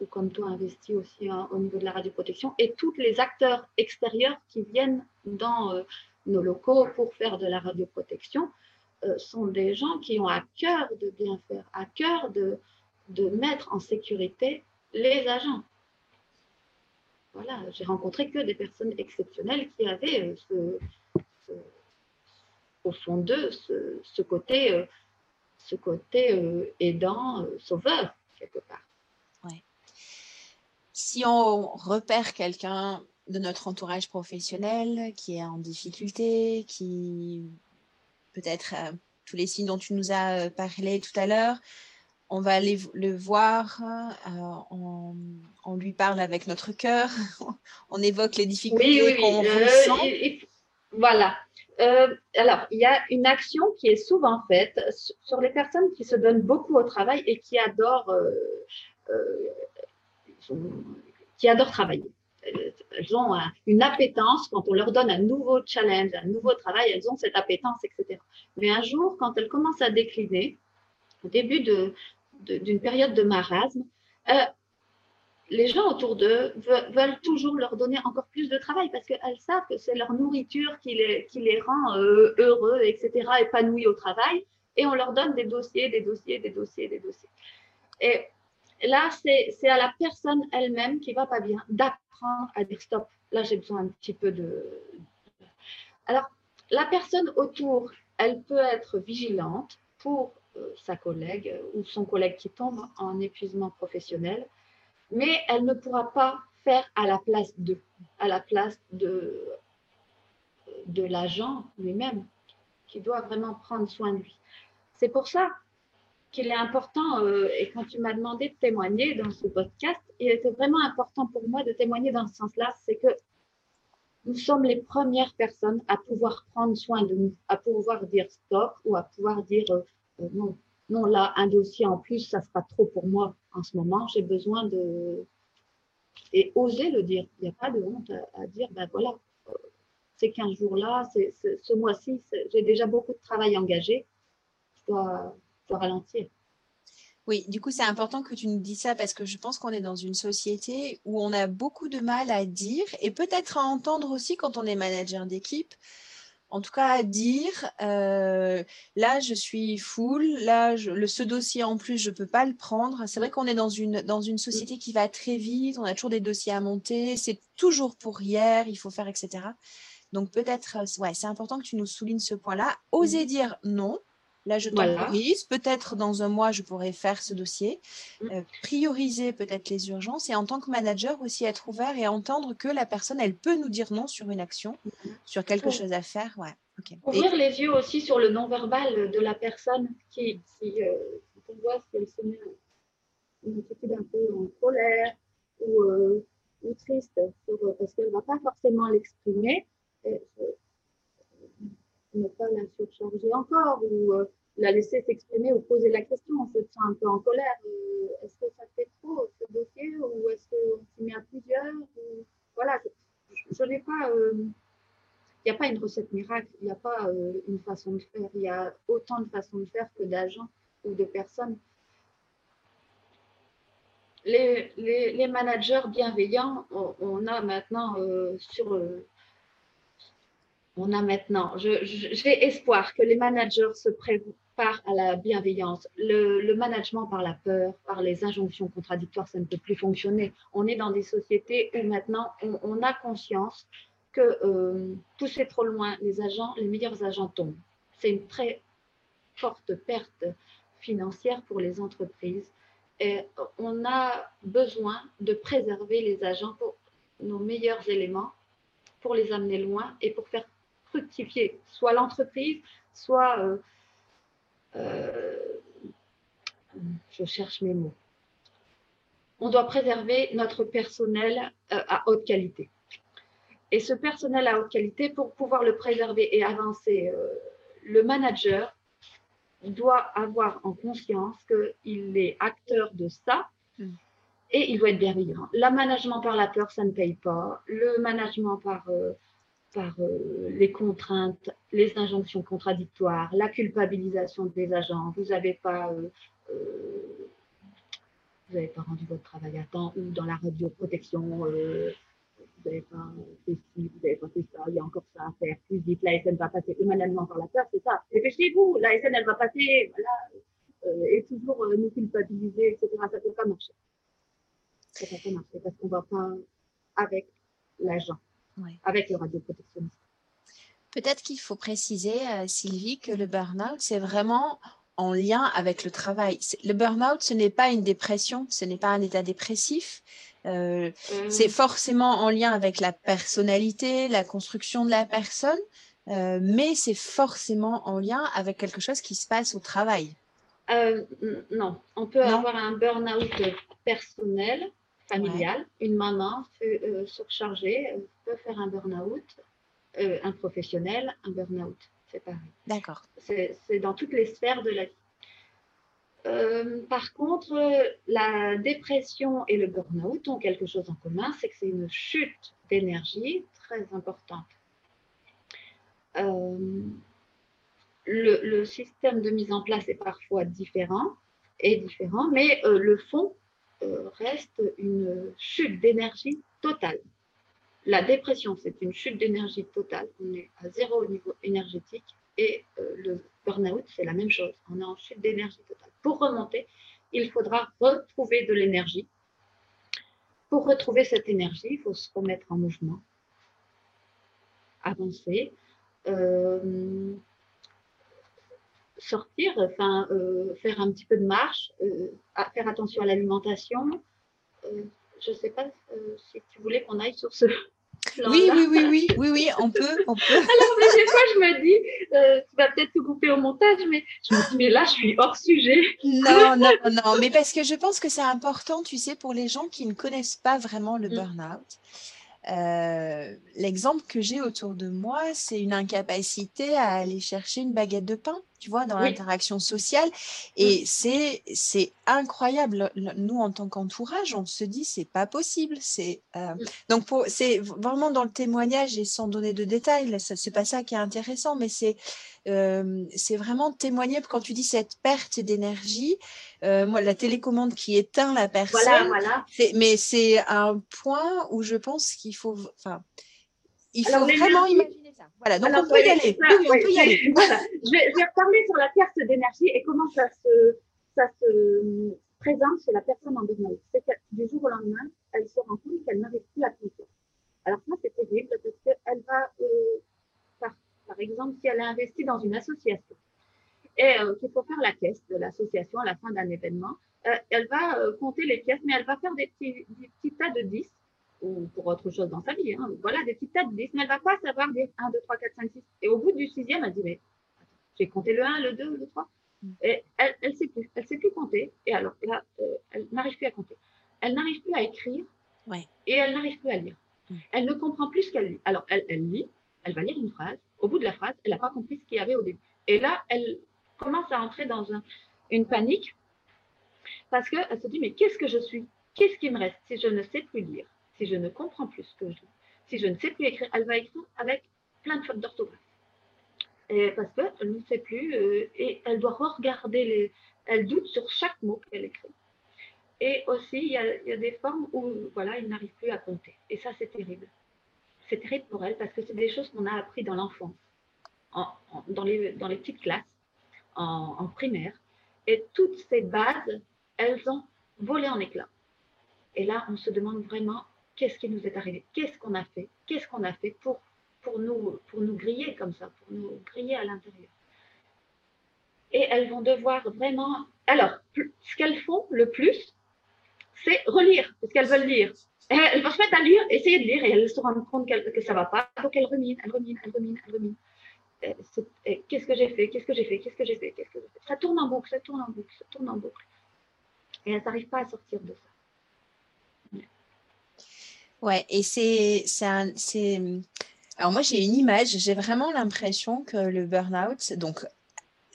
ou comme toi, investis aussi hein, au niveau de la radioprotection, et tous les acteurs extérieurs qui viennent dans nos locaux pour faire de la radioprotection, sont des gens qui ont à cœur de bien faire, à cœur de, de mettre en sécurité les agents. Voilà, j'ai rencontré que des personnes exceptionnelles qui avaient euh, au fond d'eux ce, côté, euh, ce côté aidant, sauveur, quelque part. Ouais. Si on repère quelqu'un de notre entourage professionnel qui est en difficulté, qui peut-être euh, tous les signes dont tu nous as euh, parlé tout à l'heure. On va aller le voir, euh, on, lui parle avec notre cœur, on évoque les difficultés qu'on ressent. voilà. alors, il y a une action qui est souvent faite sur les personnes qui se donnent beaucoup au travail et qui adorent, qui adorent travailler elles ont une appétence quand on leur donne un nouveau challenge, un nouveau travail, elles ont cette appétence, etc. Mais un jour, quand elles commencent à décliner, au début d'une période de marasme, euh, les gens autour d'eux veulent, toujours leur donner encore plus de travail parce qu'elles savent que c'est leur nourriture qui les, rend euh, heureux, etc., épanouis au travail. Et on leur donne des dossiers, des dossiers, des dossiers, des dossiers. Et là, c'est à la personne elle-même qui va pas bien à dire stop, là j'ai besoin un petit peu de... Alors, la personne autour, elle peut être vigilante pour euh, sa collègue ou son collègue qui tombe en épuisement professionnel, mais elle ne pourra pas faire à la place de, à la place de, de l'agent lui-même, qui doit vraiment prendre soin de lui. C'est pour ça qu'il est important, euh, et quand tu m'as demandé de témoigner dans ce podcast, il était vraiment important pour moi de témoigner dans ce sens-là, c'est que nous sommes les premières personnes à pouvoir prendre soin de nous, à pouvoir dire stop ou à pouvoir dire euh, euh, non, non, là, un dossier en plus, ça sera trop pour moi en ce moment, j'ai besoin de... Et oser le dire, il n'y a pas de honte à, dire, ben voilà, ces 15 jours-là, ce mois-ci, j'ai déjà beaucoup de travail engagé, je dois ralentir. Oui, du coup, c'est important que tu nous dises ça parce que je pense qu'on est dans une société où on a beaucoup de mal à dire et peut-être à entendre aussi quand on est manager d'équipe. En tout cas, à dire, euh, là, je suis full, là, le, ce dossier en plus, je ne peux pas le prendre. C'est vrai qu'on est dans une, dans une société qui va très vite, on a toujours des dossiers à monter, c'est toujours pour hier, il faut faire, etc. Donc peut-être, ouais, c'est important que tu nous soulignes ce point-là. Oser dire non, Là, je temporise. Peut-être dans un mois, je pourrais faire ce dossier. Mm. Euh, prioriser peut-être les urgences et en tant que manager aussi être ouvert et entendre que la personne, elle peut nous dire non sur une action, mm. sur quelque chose à faire. Ouais. Ouvrir les yeux aussi sur le non-verbal de la personne qui, qui euh, on voit si elle se met une attitude un peu en colère ou, euh, ou triste parce qu'elle ne va pas forcément l'exprimer ne pas la surcharger encore ou euh, la laisser s'exprimer ou poser la question. On se sent un peu en colère. Euh, est-ce que ça fait trop ce dossier ou est-ce qu'on s'y met à plusieurs Voilà, je, n'ai pas. Euh, il n'y a pas une recette miracle, il n'y a pas une façon de faire. Il y a autant de façons de faire que d'agents ou de personnes. Les managers bienveillants, on, a maintenant sur on a maintenant, j'ai espoir que les managers se préparent à la bienveillance. Le, management par la peur, par les injonctions contradictoires, ça ne peut plus fonctionner. On est dans des sociétés où maintenant on, a conscience que euh, pousser trop loin, les agents, les meilleurs agents tombent. C'est une très forte perte financière pour les entreprises Et on a besoin de préserver les agents pour nos meilleurs éléments, pour les amener loin et pour faire soit l'entreprise, soit... Euh, euh, je cherche mes mots. On doit préserver notre personnel euh, à haute qualité. Et ce personnel à haute qualité, pour pouvoir le préserver et avancer, le manager doit avoir en conscience qu'il est acteur de ça et il doit être bienveillant. Le management par la peur, ça ne paye pas. Le management par, par euh, les contraintes, les injonctions contradictoires, la culpabilisation des agents. Vous n'avez pas, euh, n'avez pas rendu votre travail à temps ou dans la radioprotection vous n'avez pas fait vous n'avez pas fait ça, il y a encore ça à faire, plus vite, la SN va passer, humanement par la peur, c'est ça. Dépêchez-vous, la SN, elle va passer, voilà, euh, et toujours euh, nous culpabiliser, etc. Ça ne peut pas marcher. Ça ne peut pas marcher parce qu'on ne va pas avec l'agent, avec le radioprotectionniste. Peut-être qu'il faut préciser, euh, Sylvie, que le burn-out, c'est vraiment en lien avec le travail. Le burn-out, ce n'est pas une dépression, ce n'est pas un état dépressif, euh, c'est mmh. forcément en lien avec la personnalité, la construction de la personne, euh, mais c'est forcément en lien avec quelque chose qui se passe au travail. Euh, non, on peut avoir un burn-out personnel, familial. Une maman surchargée peut faire un burn-out, un professionnel, un burn-out. C'est pareil. D'accord. C'est dans toutes les sphères de la vie. Euh, par contre, la dépression et le burn-out ont quelque chose en commun, c'est que c'est une chute d'énergie très importante. Euh, le, système de mise en place est parfois différent, est différent, mais euh, le fond reste une chute d'énergie totale. La dépression, c'est une chute d'énergie totale. On est à zéro au niveau énergétique et le burn-out, c'est la même chose. On est en chute d'énergie totale. Pour remonter, il faudra retrouver de l'énergie. Pour retrouver cette énergie, il faut se remettre en mouvement, avancer, euh, sortir, enfin, euh, faire un petit peu de marche, euh, faire attention à l'alimentation. je ne sais pas si tu voulais qu'on aille sur ce, oui, oui, oui, oui, oui, oui, on peut, on peut. Alors, des fois, je me dis, euh, tu vas peut-être tout couper au montage, mais je me dis, mais là, je suis hors sujet. Non, non, non, mais parce que je pense que c'est important, tu sais, pour les gens qui ne connaissent pas vraiment le mm. burn-out. Euh, l'exemple que j'ai autour de moi, c'est une incapacité à aller chercher une baguette de pain tu vois, dans l'interaction sociale. Et c'est c'est incroyable. Nous, en tant qu'entourage, on se dit c'est pas possible. C'est euh, donc c'est vraiment dans le témoignage et sans donner de détails. C'est pas ça qui est intéressant, mais c'est euh, c'est vraiment témoigner quand tu dis cette perte d'énergie. Euh, moi, la télécommande qui éteint la personne. Voilà, voilà. Mais c'est un point où je pense qu'il faut, enfin, il faut vraiment imaginer voilà, donc on peut y aller. oui, on peut y aller. Je, vais, reparler sur la perte d'énergie et comment ça se, ça se présente chez la personne en burn C'est que du jour au lendemain, elle se rend compte qu'elle n'arrive plus à compter. Alors ça, c'est terrible parce qu'elle va, euh, par, par, exemple, si elle est investie dans une association et euh, qu'il faut faire la caisse de l'association à la fin d'un événement, euh, elle va euh, compter les pièces, mais elle va faire des petits, des petits tas de 10 ou pour autre chose dans sa vie. Hein. Voilà, des petites têtes de 10, mais elle ne va pas savoir dire 1, 2, 3, 4, 5, 6. Et au bout du sixième, elle dit, mais j'ai compté le 1, le 2, le 3. Mm. Et elle ne sait plus. Elle ne sait plus compter. Et alors, là, euh, elle n'arrive plus à compter. Elle n'arrive plus à écrire. Ouais. Et elle n'arrive plus à lire. Mm. Elle ne comprend plus ce qu'elle lit. Alors, elle, elle lit, elle va lire une phrase. Au bout de la phrase, elle n'a pas compris ce qu'il y avait au début. Et là, elle commence à entrer dans un, une panique parce qu'elle se dit, mais qu'est-ce que je suis? Qu'est-ce qui me reste si je ne sais plus lire? Si je ne comprends plus ce que je lis, si je ne sais plus écrire, elle va écrire avec plein de fautes d'orthographe. parce qu'elle ne sait plus euh, et elle doit regarder les. Elle doute sur chaque mot qu'elle écrit. Et aussi, il y, a, des formes où voilà, il n'arrive plus à compter. Et ça, c'est terrible. C'est terrible pour elle parce que c'est des choses qu'on a appris dans l'enfance, dans, les, dans les petites classes, en, en primaire. Et toutes ces bases, elles ont volé en éclats. Et là, on se demande vraiment qu'est-ce qui nous est arrivé, qu'est-ce qu'on a fait, qu'est-ce qu'on a fait pour, pour, nous, pour nous griller comme ça, pour nous griller à l'intérieur? Et elles vont devoir vraiment... Alors, ce qu'elles font le plus, c'est relire, parce qu'elles veulent lire. elles vont se mettre à lire, essayer de lire, et elles se rendent compte que ça ne va pas, donc elles reminent, elles reminent, elles reminent, elles reminent. Qu'est-ce que j'ai fait? Qu'est-ce que j'ai fait? Qu'est-ce que j'ai fait? Qu'est-ce que Ça tourne en boucle, ça tourne en boucle, ça tourne en boucle. Et elles n'arrivent pas à sortir de ça. Ouais, et c'est. Alors, moi, j'ai une image, j'ai vraiment l'impression que le burn-out, donc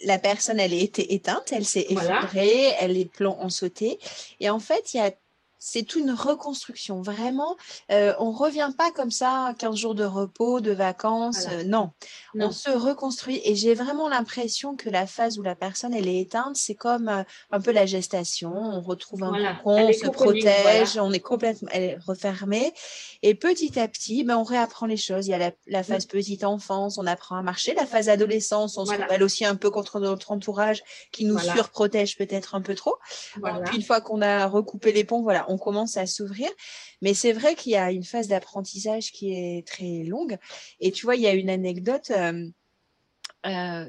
la personne, elle a été éteinte, elle s'est effondrée, elle est plomb en sauté. Et en fait, il y a c'est une reconstruction. Vraiment, euh, on ne revient pas comme ça, 15 jours de repos, de vacances. Euh, non. on se reconstruit. Et j'ai vraiment l'impression que la phase où la personne, elle est éteinte, c'est comme euh, un peu la gestation. On retrouve un voilà. on se protège, on est complètement elle est refermée. Et petit à petit, ben, on réapprend les choses. Il y a la, phase petite enfance, on apprend à marcher. La phase adolescence, on se rebelle aussi un peu contre notre entourage qui nous surprotège peut-être un peu trop. Puis une fois qu'on a recoupé les ponts, voilà, on commence à s'ouvrir. Mais c'est vrai qu'il y a une phase d'apprentissage qui est très longue. Et tu vois, il y a une anecdote. Euh, euh,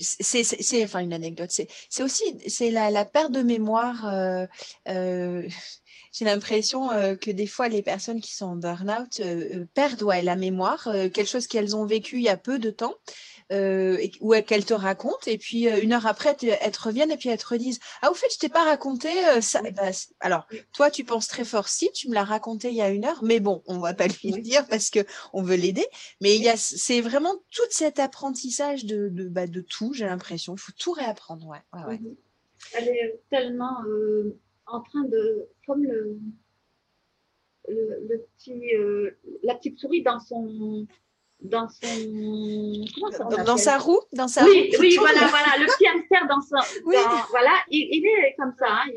c'est enfin une anecdote. C'est aussi c'est la, perte de mémoire. Euh, j'ai l'impression que des fois les personnes qui sont en burn-out perdent la mémoire, quelque chose qu'elles ont vécu il y a peu de temps euh, ou qu'elle te raconte, et puis euh, une heure après, elles te reviennent et puis elles te redisent Ah, au fait, je t'ai pas raconté euh, ça. Bah, alors, toi, tu penses très fort si tu me l'as raconté il y a une heure, mais bon, on va pas lui le dire parce que on veut l'aider. Mais il y a, c'est vraiment tout cet apprentissage de, de, bah, de tout, j'ai l'impression. Il faut tout réapprendre. Ouais, ouais, mhm. Elle est tellement euh, en train de, comme le, le, petit, la petite souris dans son dans son dans, sa roue dans sa oui roue oui voilà voilà le petit hamster dans son voilà il, est comme ça hein.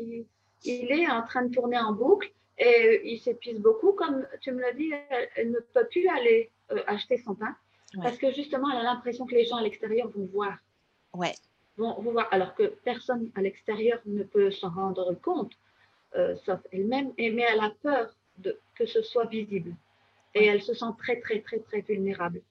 il, est en train de tourner en boucle et il s'épuise beaucoup comme tu me l'as dit elle, ne peut plus aller euh, acheter son pain parce que justement elle a l'impression que les gens à l'extérieur vont voir. Ouais. Vont, voir alors que personne à l'extérieur ne peut s'en rendre compte euh, sauf elle-même mais elle a peur de que ce soit visible et elle se sent très, très, très, très vulnérable.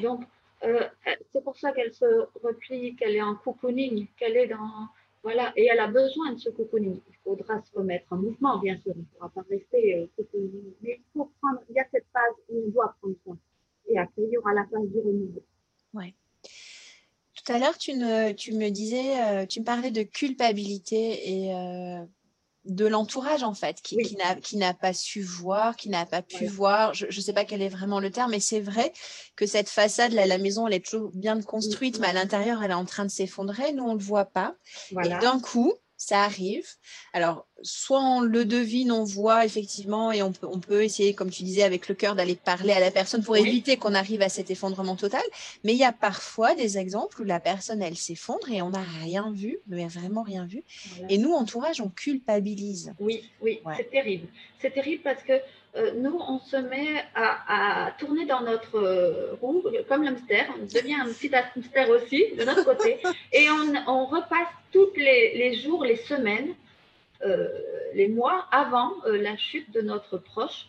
Donc, euh, c'est pour ça qu'elle se replie, qu'elle est en cocooning, qu'elle est dans. Voilà, et elle a besoin de ce cocooning. Il faudra se remettre en mouvement, bien sûr. On ne pourra pas rester euh, cocooning. Mais il faut prendre, il y a cette phase où on doit prendre soin. Et après, il y aura la phase du renouveau. Ouais. Tout à l'heure, tu, tu, me disais, euh, tu me parlais de culpabilité et de l'entourage en fait, qui, qui n'a pas su voir, qui n'a pas pu voir. Je ne sais pas quel est vraiment le terme, mais c'est vrai que cette façade, là, la maison, elle est toujours bien construite, mais à l'intérieur, elle est en train de s'effondrer. Nous, on ne le voit pas. Et d'un coup, ça arrive. Alors, soit on le devine, on voit effectivement, et on peut, on peut essayer, comme tu disais, avec le cœur, d'aller parler à la personne pour éviter qu'on arrive à cet effondrement total. Mais il y a parfois des exemples où la personne, elle s'effondre et on n'a rien vu, mais vraiment rien vu. Et nous, entourage, on culpabilise. Oui, oui, c'est terrible. C'est terrible parce que euh, nous, on se met à, tourner dans notre euh, roue, comme l'hamster, on devient un petit hamster aussi de notre côté, et on, repasse tous les, jours, les semaines, euh, les mois avant la chute de notre proche,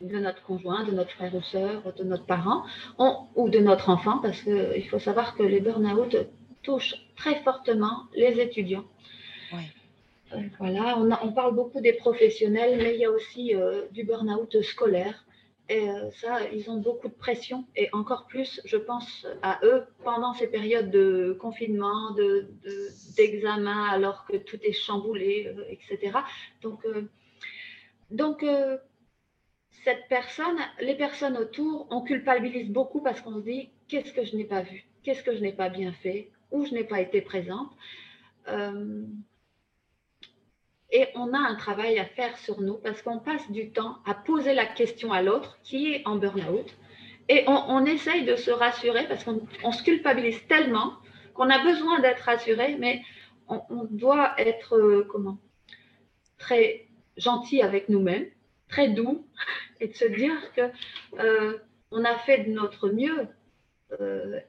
de notre conjoint, de notre frère ou soeur, de notre parent, ou de notre enfant, parce qu'il faut savoir que les burn-out touchent très fortement les étudiants. Voilà, on, parle beaucoup des professionnels, mais il y a aussi euh, du burn-out scolaire. Et euh, ça, ils ont beaucoup de pression. Et encore plus, je pense à eux pendant ces périodes de confinement, d'examen, de, alors que tout est chamboulé, euh, etc. Donc, donc cette personne, les personnes autour, on culpabilise beaucoup parce qu'on se dit qu'est-ce que je n'ai pas vu, qu'est-ce que je n'ai pas bien fait, où je n'ai pas été présente? Et on a un travail à faire sur nous parce qu'on passe du temps à poser la question à l'autre qui est en burn-out. Et on, essaye de se rassurer parce qu'on se culpabilise tellement qu'on a besoin d'être rassuré, mais on, doit être euh, comment très gentil avec nous-mêmes, très doux, et de se dire que euh, on a fait de notre mieux. Euh,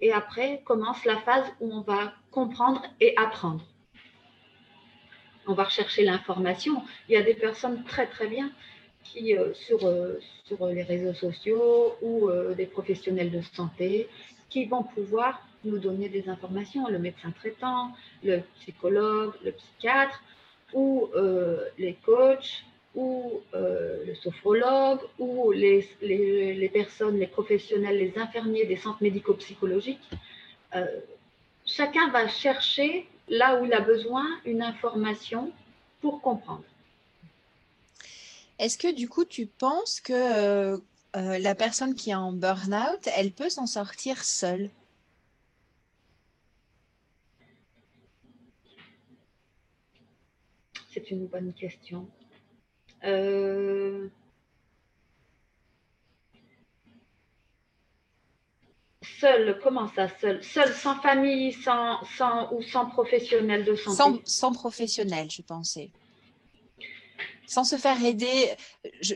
et après commence la phase où on va comprendre et apprendre on va rechercher l'information. Il y a des personnes très très bien qui, euh, sur, euh, sur les réseaux sociaux ou euh, des professionnels de santé, qui vont pouvoir nous donner des informations, le médecin traitant, le psychologue, le psychiatre, ou les coachs, ou le sophrologue, ou les, les, personnes, les professionnels, les infirmiers des centres médico-psychologiques, chacun va chercher là où il a besoin une information pour comprendre. Est-ce que du coup, tu penses que euh, euh, la personne qui est en burn-out, elle peut s'en sortir seule? C'est une bonne question. Euh, seul, comment ça, seul? Seul, sans famille, sans, sans, ou sans professionnel de santé? Sans, sans professionnel, je pensais sans se faire aider,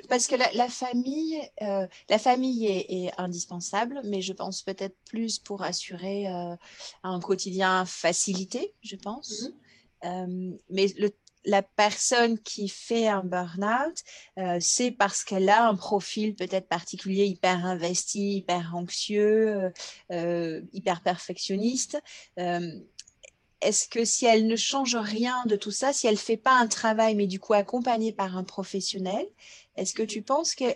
parce que la, famille, euh, la famille est, indispensable, mais je pense peut-être plus pour assurer euh, un quotidien facilité, je pense. Mm-hmm. Euh, mais la personne qui fait un burn-out, c'est parce qu'elle a un profil peut-être particulier, hyper investi, hyper anxieux, hyper perfectionniste. Est-ce que si elle ne change rien de tout ça, si elle ne fait pas un travail, mais du coup accompagnée par un professionnel, est-ce que tu penses que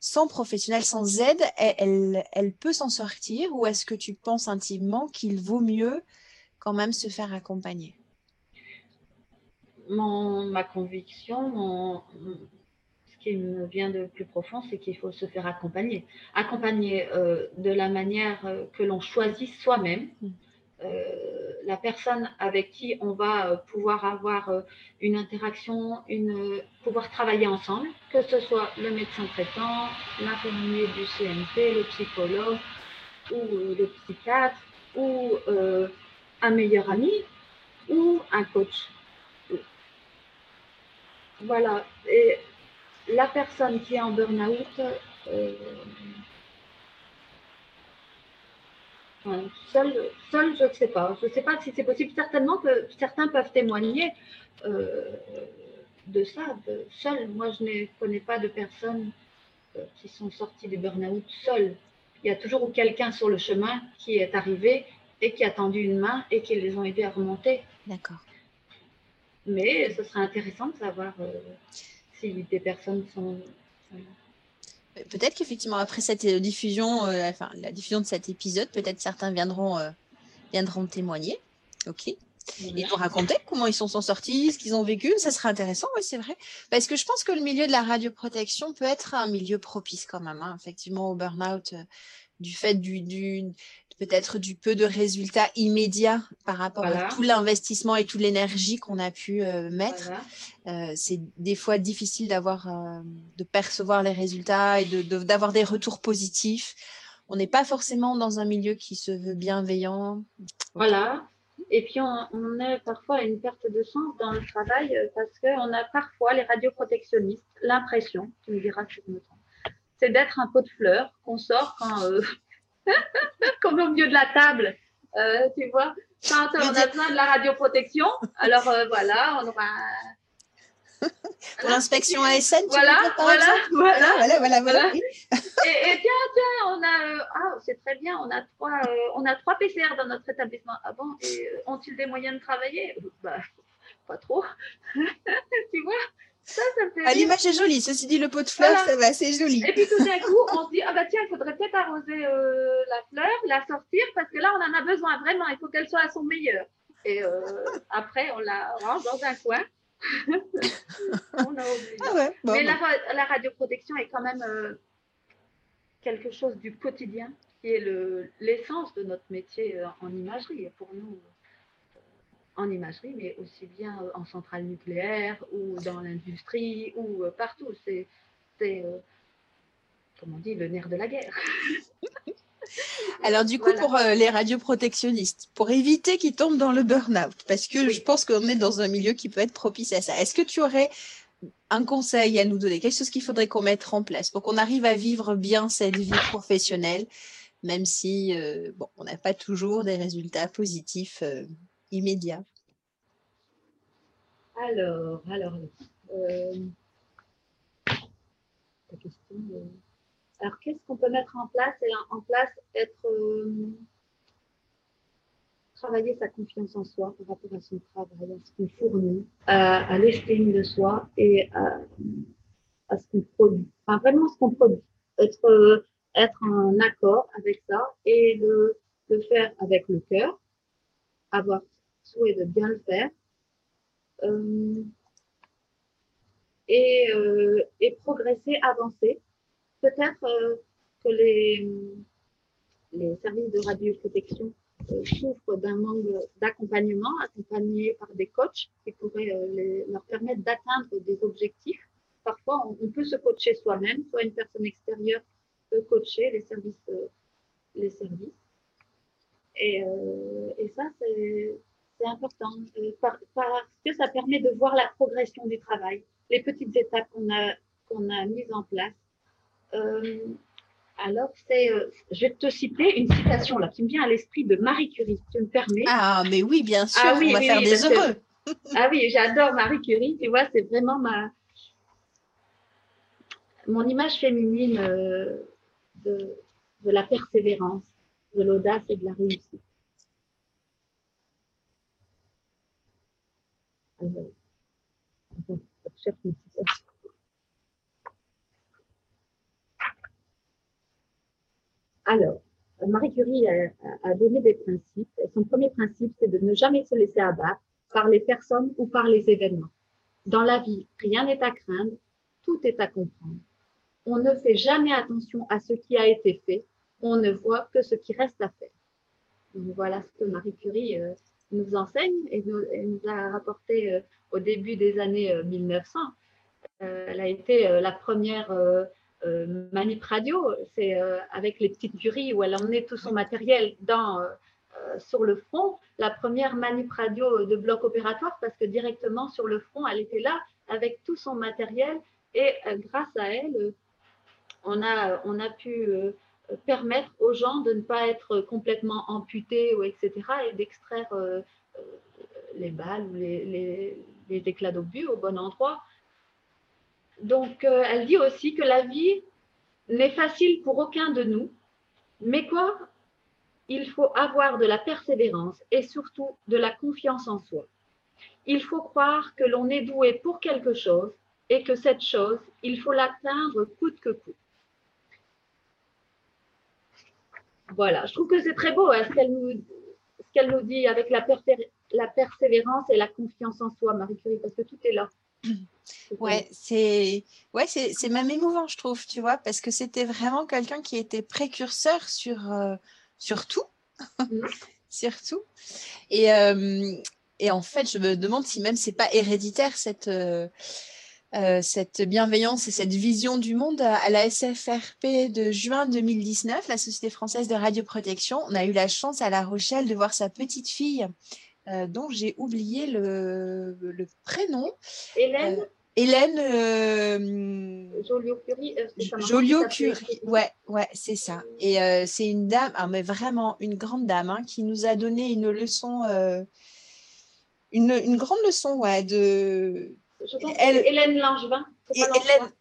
sans professionnel, sans aide, elle, elle, peut s'en sortir? Ou est-ce que tu penses intimement qu'il vaut mieux quand même se faire accompagner? Ma conviction, ce qui me vient de plus profond, c'est qu'il faut se faire accompagner. Accompagner euh, de la manière euh, que l'on choisit soi-même. Mmh. Euh, la personne avec qui on va pouvoir avoir une interaction, une, pouvoir travailler ensemble, que ce soit le médecin traitant, l'infirmier du CNP, le psychologue ou le psychiatre ou un meilleur ami ou un coach. Voilà. Et la personne qui est en burn-out, seul, seul, je ne sais pas. Je ne sais pas si c'est possible. Certainement que certains peuvent témoigner euh, de ça. seul, moi, je ne connais pas de personnes euh, qui sont sorties du burn-out seules. Il y a toujours quelqu'un sur le chemin qui est arrivé et qui a tendu une main et qui les ont aidés à remonter. D'accord. Mais ce serait intéressant de savoir euh, si des personnes sont Peut-être qu'effectivement, après cette euh, diffusion, euh, enfin, la diffusion de cet épisode, peut-être certains viendront, euh, viendront témoigner. OK. Et nous raconter comment ils sont, sont sortis, ce qu'ils ont vécu. Ça sera intéressant, oui, c'est vrai. Parce que je pense que le milieu de la radioprotection peut être un milieu propice quand même, hein, effectivement, au burn-out, du fait du, du, peut-être du peu de résultats immédiats par rapport à tout l'investissement et toute l'énergie qu'on a pu euh, mettre. Euh, c'est des fois difficile d'avoir, euh, de percevoir les résultats et d'avoir de, des retours positifs. On n'est pas forcément dans un milieu qui se veut bienveillant. Voilà. Et puis, on, on a parfois une perte de sens dans le travail parce qu'on a parfois, les radioprotectionnistes, l'impression, tu me diras si je me trompe, c'est d'être un pot de fleurs qu'on sort quand, comme au milieu de la table. Euh, tu vois, quand on a besoin de la radioprotection, alors euh, voilà, on aura. Pour l'inspection ASN, voilà, voilà, voilà, voilà, voilà, voilà, Et, et, tiens, tiens, on a, euh, ah, c'est très bien, on a trois, on a trois PCR dans notre établissement. Ah bon, ont-ils des moyens de travailler? Bah, pas trop. tu vois? Ah, l'image est jolie. Ceci dit, le pot de fleurs, ça va, c'est joli. Et puis tout d'un coup, on se dit, ah bah tiens, il faudrait peut-être arroser euh, la fleur, la sortir, parce que là, on en a besoin vraiment. Il faut qu'elle soit à son meilleur. Et euh, après, on la range dans un coin. on a oublié. Ah Mais La, radioprotection est quand même euh, quelque chose du quotidien qui est l'essence de notre métier en imagerie. Pour nous, en imagerie, mais aussi bien euh, en centrale nucléaire ou dans l'industrie ou euh, partout. C'est, euh, comme on dit, le nerf de la guerre. Alors du coup, pour les radioprotectionnistes, pour éviter qu'ils tombent dans le burn-out, parce que je pense qu'on est dans un milieu qui peut être propice à ça, est-ce que tu aurais un conseil à nous donner, quelque chose qu'il faudrait qu'on mette en place pour qu'on arrive à vivre bien cette vie professionnelle, même si bon, on n'a pas toujours des résultats positifs immédiat Alors, alors, euh, alors qu'est-ce qu'on peut mettre en place et en place être euh, travailler sa confiance en soi par rapport à son travail, à ce qu'on fournit, à, l'estime de soi et à, ce qu'on produit. Enfin, vraiment ce qu'on produit. Être, euh, être en accord avec ça et le, le faire avec le cœur, avoir souhait de bien le faire. Euh, et, euh, et, progresser, avancer. Peut-être euh, que les, les services de radioprotection souffrent d'un manque d'accompagnement, accompagnés par des coachs qui pourraient leur permettre d'atteindre des objectifs. Parfois, on, peut se coacher soi-même, soit une personne extérieure peut coacher les services. les services. Et, et ça, c'est important parce que ça permet de voir la progression du travail les petites étapes qu'on a, qu'on a mises en place. Euh, alors, c'est, euh, je vais te citer une citation là qui me vient à l'esprit de Marie Curie, tu me permets? Ah, mais oui, bien sûr, ah, oui, on va faire des heureux. ah oui, j'adore Marie Curie, tu vois, c'est vraiment ma, mon image féminine euh, de, de, la persévérance, de l'audace et de la réussite. Alors, Marie Curie a, donné des principes. Son premier principe, c'est de ne jamais se laisser abattre par les personnes ou par les événements. Dans la vie, rien n'est à craindre, tout est à comprendre. On ne fait jamais attention à ce qui a été fait, on ne voit que ce qui reste à faire. voilà ce que Marie Curie euh, nous enseigne et nous, a rapporté euh, au début des années 1900. Euh, euh, elle a été la première manip radio, c'est avec les petites curies où elle emmenait tout son matériel sur le front, la première manip radio de bloc opératoire parce que directement sur le front, elle était là avec tout son matériel. Et grâce à elle, on a, on a pu permettre aux gens de ne pas être complètement amputés ou etc. et d'extraire euh, euh, les balles ou les, éclats d'obus au bon endroit. Donc, euh, elle dit aussi que la vie n'est facile pour aucun de nous, mais quoi? Il faut avoir de la persévérance et surtout de la confiance en soi. Il faut croire que l'on est doué pour quelque chose et que cette chose, il faut l'atteindre coûte que coûte. Voilà, je trouve que c'est très beau hein, ce qu'elle nous, qu'elle nous dit avec la, la persévérance et la confiance en soi, Marie Curie, parce que tout est là. Ouais, c'est ouais, c'est même émouvant, je trouve, tu vois, parce que c'était vraiment quelqu'un qui était précurseur sur, euh, sur tout. Mm. surtout. Et, euh, et en fait, je me demande si même c'est pas héréditaire cette, euh, euh, cette bienveillance et cette vision du monde à, la SFRP de juin 2019, la Société française de radioprotection. On a eu la chance à La Rochelle de voir sa petite fille, euh, dont j'ai oublié le, le, prénom. Hélène euh, Hélène Joliot-Curie. Joliot-Curie, ouais, ouais, c'est ça. Et c'est une dame, ah, mais vraiment une grande dame, hein, qui nous a donné une leçon, une, une, grande leçon, ouais, de, Hélène Langevin.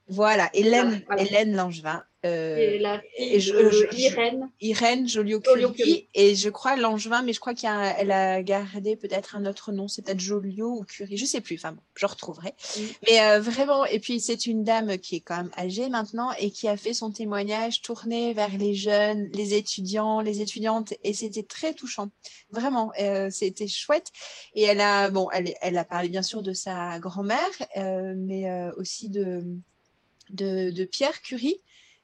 voilà, Hélène, Hélène Langevin. Euh, et la Irène. Irène Joliot-Curie. Et je crois Langevin, mais je crois qu'elle a, a, gardé peut-être un autre nom. C'est peut-être Joliot ou Curie, je sais plus. Enfin bon, je retrouverai. Mm. Mais euh, vraiment, et puis c'est une dame qui est quand même âgée maintenant et qui a fait son témoignage tourné vers les jeunes, les étudiants, les étudiantes. Et c'était très touchant. Vraiment, euh, c'était chouette. Et elle a, bon, elle, elle, a parlé bien sûr de sa grand-mère, mais aussi de, de, de Pierre Curie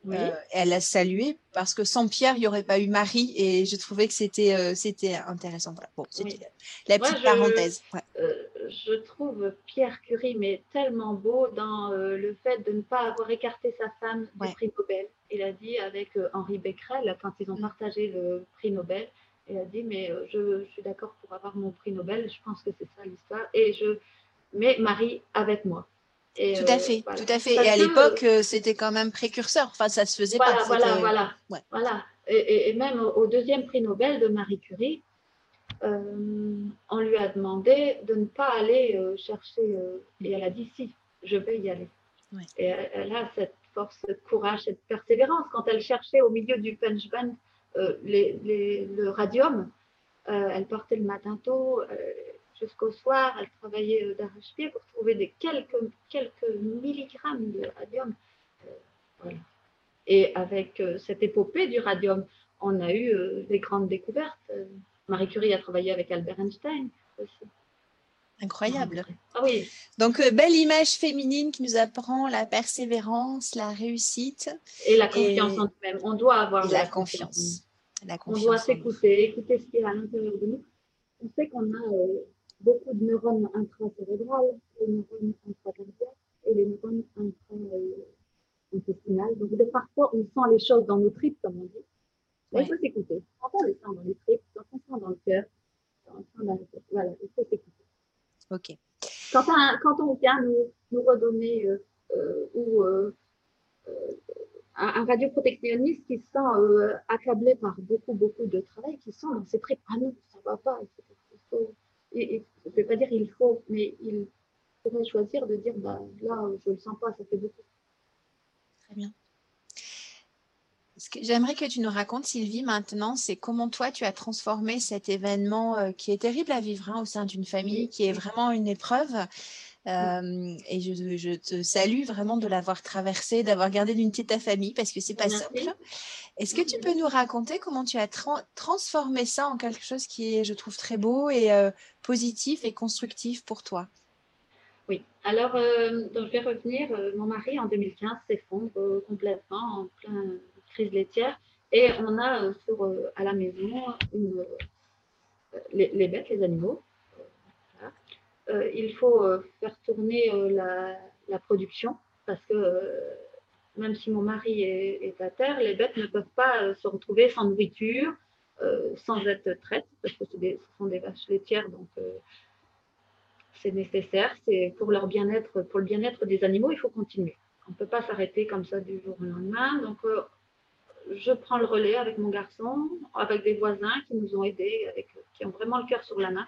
euh, elle a salué parce que sans Pierre, il n'y aurait pas eu Marie et je trouvais que c'était euh, c'était intéressant. Bon, c'était la petite parenthèse. Euh, je trouve Pierre Curie mais tellement beau dans le fait de ne pas avoir écarté sa femme du prix Nobel. Il a dit avec Henri Becquerel, quand ils ont mm. partagé le prix Nobel, il a dit mais je, je suis d'accord pour avoir mon prix Nobel, je pense que c'est ça l'histoire. Et je mets Marie avec moi tout à euh, fait, tout à fait. et à l'époque, euh, c'était quand même précurseur. Enfin, ça se faisait pas. Voilà, voilà, voilà. Et, même au deuxième prix Nobel de Marie Curie, euh, on lui a demandé de ne pas aller chercher. et elle a dit si, je vais y aller. Et elle, a cette force, ce courage, cette persévérance. Quand elle cherchait au milieu du punch band le radium, elle partait le matin tôt jusqu'au soir. Elle travaillait d'arrache-pied pour trouver des quelques, quelques milligrammes de radium. Voilà. Et avec cette épopée du radium, on a eu des grandes découvertes. Marie Curie a travaillé avec Albert Einstein aussi. Incroyable. Ah oui. Donc, euh, belle image féminine qui nous apprend la persévérance, la réussite. Et la confiance en nous-mêmes. On doit avoir la, confiance. La confiance. On doit s'écouter, écouter ce qui est à l'intérieur de nous. On sait qu'on a euh, beaucoup de neurones intracérébrales, les neurones intracardiaques et les neurones intra-intestinales. Donc, de parfois, on sent les choses dans nos tripes, comme on dit. Mais il faut s'écouter. Quand on les sent dans les tripes, quand on sent dans le cœur, quand on sent dans le cœur, voilà, il faut s'écouter. Ok. Quand, on vient nous, redonner euh, euh, ou euh, un, radioprotectionniste qui se sent accablé par beaucoup, beaucoup de travail, qui sent dans ses tripes, ah non, ça va pas, je ne vais pas dire il faut, mais il pourrait choisir de dire, bah, là, je ne le sens pas, ça fait beaucoup. Très bien. Ce que j'aimerais que tu nous racontes, Sylvie, maintenant, c'est comment toi, tu as transformé cet événement euh, qui est terrible à vivre hein, au sein d'une famille, qui est vraiment une épreuve. Euh, et je, te salue vraiment de l'avoir traversé, d'avoir gardé l'unité de ta famille, parce que c'est pas simple. Est-ce que tu peux nous raconter comment tu as transformé ça en quelque chose qui est, je trouve, très beau et euh, positif et constructif pour toi? Oui, alors je vais revenir. mon mari en 2015 s'effondre complètement en plein crise laitière. Et on a sur, à la maison une, les, bêtes, les animaux. Il faut faire tourner la, la, production parce que même si mon mari est, à terre, les bêtes ne peuvent pas se retrouver sans nourriture, sans être traites, parce que ce sont des vaches laitières, donc c'est nécessaire. C'est pour leur bien-être, pour le bien-être des animaux, il faut continuer. On ne peut pas s'arrêter comme ça du jour au lendemain. Donc, je prends le relais avec mon garçon, avec des voisins qui nous ont aidés, avec, qui ont vraiment le cœur sur la main.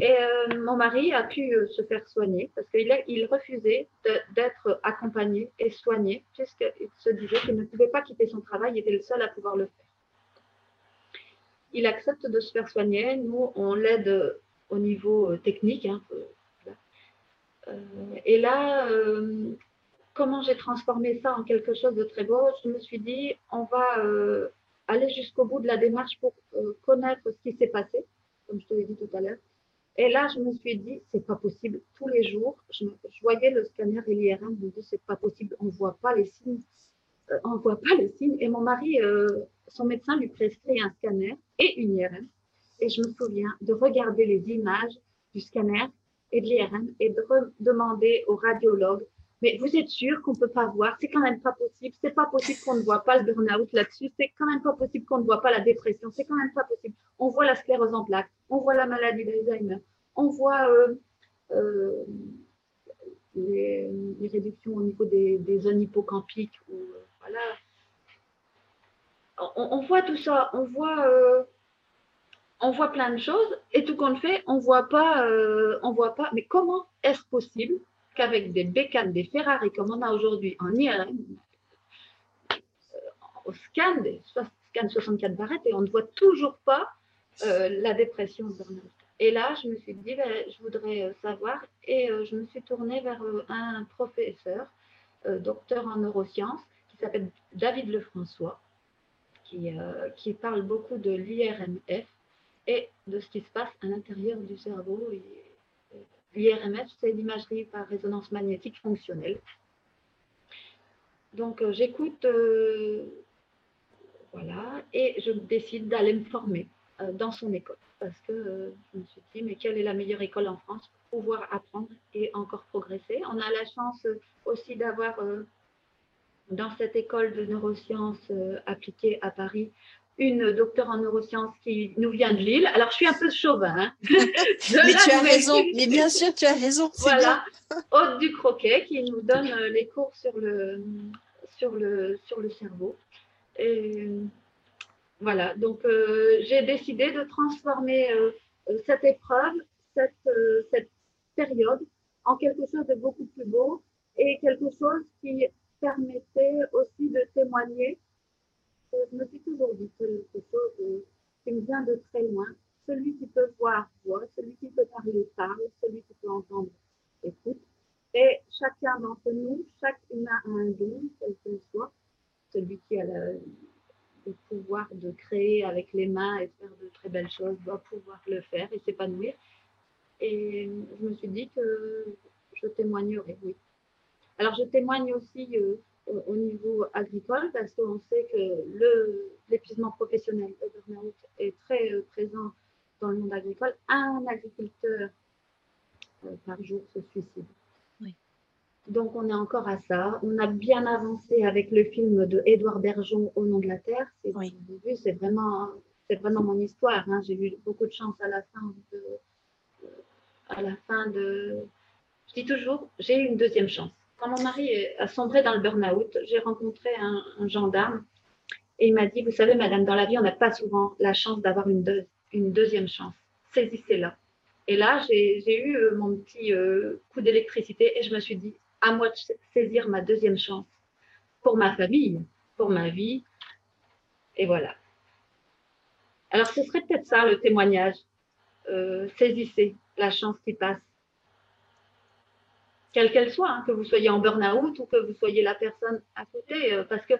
Et euh, mon mari a pu euh, se faire soigner parce qu'il il refusait d'être accompagné et soigné puisqu'il se disait qu'il ne pouvait pas quitter son travail, il était le seul à pouvoir le faire. Il accepte de se faire soigner. Nous, on l'aide au niveau euh, technique. Hein, et là, comment j'ai transformé ça en quelque chose de très beau, je me suis dit, on va euh, aller jusqu'au bout de la démarche pour euh, connaître ce qui s'est passé, comme je te l'ai dit tout à l'heure. Et là, je me suis dit, c'est pas possible. Tous les jours, je, voyais le scanner et l'IRM, je me dis, c'est pas possible, on voit pas les signes. Euh, on voit pas les signes. Et mon mari, son médecin lui prescrit un scanner et une IRM. Et je me souviens de regarder les images du scanner et de l'IRM et de demander au radiologue mais vous êtes sûr qu'on ne peut pas voir? C'est quand même pas possible. C'est pas possible qu'on ne voit pas le burn-out là-dessus. C'est quand même pas possible qu'on ne voit pas la dépression. C'est quand même pas possible. On voit la sclérose en plaques. On voit la maladie d'Alzheimer. On voit euh, euh, les, réductions au niveau des, zones hippocampiques. Euh, voilà. On, voit tout ça. On voit, on voit plein de choses. Et tout compte fait, on voit pas, on voit pas. Mais comment est-ce possible qu'avec des bécanes, des Ferrari comme on a aujourd'hui en IRM, euh, au scan, des scan 64 barrettes, et on ne voit toujours pas euh, la dépression Et là, je me suis dit, ben, je voudrais euh, savoir, et je me suis tournée vers un professeur, docteur en neurosciences, qui s'appelle David Lefrançois, qui, qui parle beaucoup de l'IRMF et de ce qui se passe à l'intérieur du cerveau. L'IRMF, c'est l'imagerie par résonance magnétique fonctionnelle. Donc, euh, j'écoute, euh, voilà, et je décide d'aller me former euh, dans son école. Parce que je me suis dit, mais quelle est la meilleure école en France pour pouvoir apprendre et encore progresser? On a la chance aussi d'avoir dans cette école de neurosciences appliquées à Paris une docteure en neurosciences qui nous vient de Lille. Alors, je suis un peu chauvin. Hein. mais tu as raison. Mais bien sûr, tu as raison. Voilà. Haute du Croquet qui nous donne euh, les cours sur le, sur le, sur le cerveau. Et voilà. Donc, euh, j'ai décidé de transformer euh, cette épreuve, cette, cette période, en quelque chose de beaucoup plus beau et quelque chose qui permettait aussi de témoigner je me suis toujours dit quelque chose qui me vient très loin. celui qui peut voir voit, celui qui peut parler parle, celui qui peut entendre écoute. Et chacun d'entre nous, chaque humain a un don, quel qu'il soit. Celui qui a le, pouvoir de créer avec les mains et faire de très belles choses doit pouvoir le faire et s'épanouir. Et je me suis dit que je témoignerai, oui. Alors, je témoigne aussi euh, au niveau agricole parce qu'on sait que l'épuisement professionnel, le burn-out, est très euh, présent dans le monde agricole. Un agriculteur euh, par jour se suicide. Donc, on est encore à ça. On a bien avancé avec le film de Édouard Bergeon, Au nom de la terre. C'est oui. c'est vraiment, vraiment mon histoire. Hein. J'ai eu beaucoup de chance à la fin de, à la fin de. Je dis toujours, j'ai eu une deuxième chance. Quand mon mari a sombré dans le burn-out, j'ai rencontré un, gendarme et il m'a dit, vous savez, madame, dans la vie, on n'a pas souvent la chance d'avoir une, deuxième chance. Saisissez-la. Et là, j'ai eu euh, mon petit euh, coup d'électricité et je me suis dit, à moi de saisir ma deuxième chance pour ma famille, pour ma vie. Et voilà. Alors, ce serait peut-être ça le témoignage. Euh, saisissez la chance qui passe. Quelle qu'elle soit, hein, que vous soyez en burn-out ou que vous soyez la personne à côté. Parce que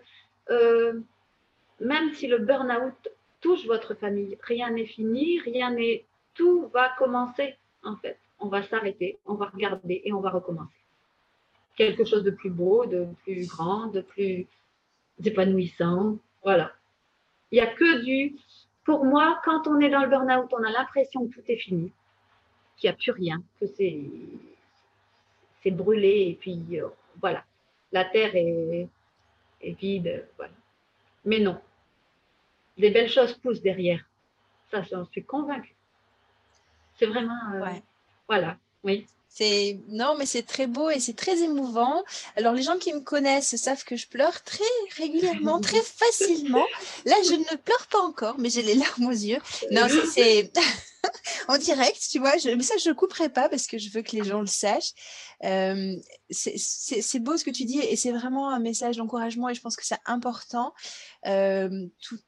même si le burn-out touche votre famille, rien n'est fini, rien n'est. Tout va commencer, en fait. On va s'arrêter, on va regarder et on va recommencer quelque chose de plus beau, de plus grand, de plus épanouissant. Voilà. Il n'y a que du. Pour moi, quand on est dans le burn-out, on a l'impression que tout est fini, qu'il n'y a plus rien, que c'est c'est brûlé et puis euh, voilà, la terre est, est vide, voilà. Mais non, des belles choses poussent derrière. Ça, j'en suis convaincue. C'est vraiment, euh, voilà, oui. C'est non, mais c'est très beau et c'est très émouvant. Alors les gens qui me connaissent savent que je pleure très régulièrement, très facilement. Là, je ne pleure pas encore, mais j'ai les larmes aux yeux. Non, c'est en direct, tu vois. Je, mais ça, je ne couperai pas parce que je veux que les gens le sachent. Euh, c'est beau ce que tu dis et c'est vraiment un message d'encouragement et je pense que c'est important. Euh,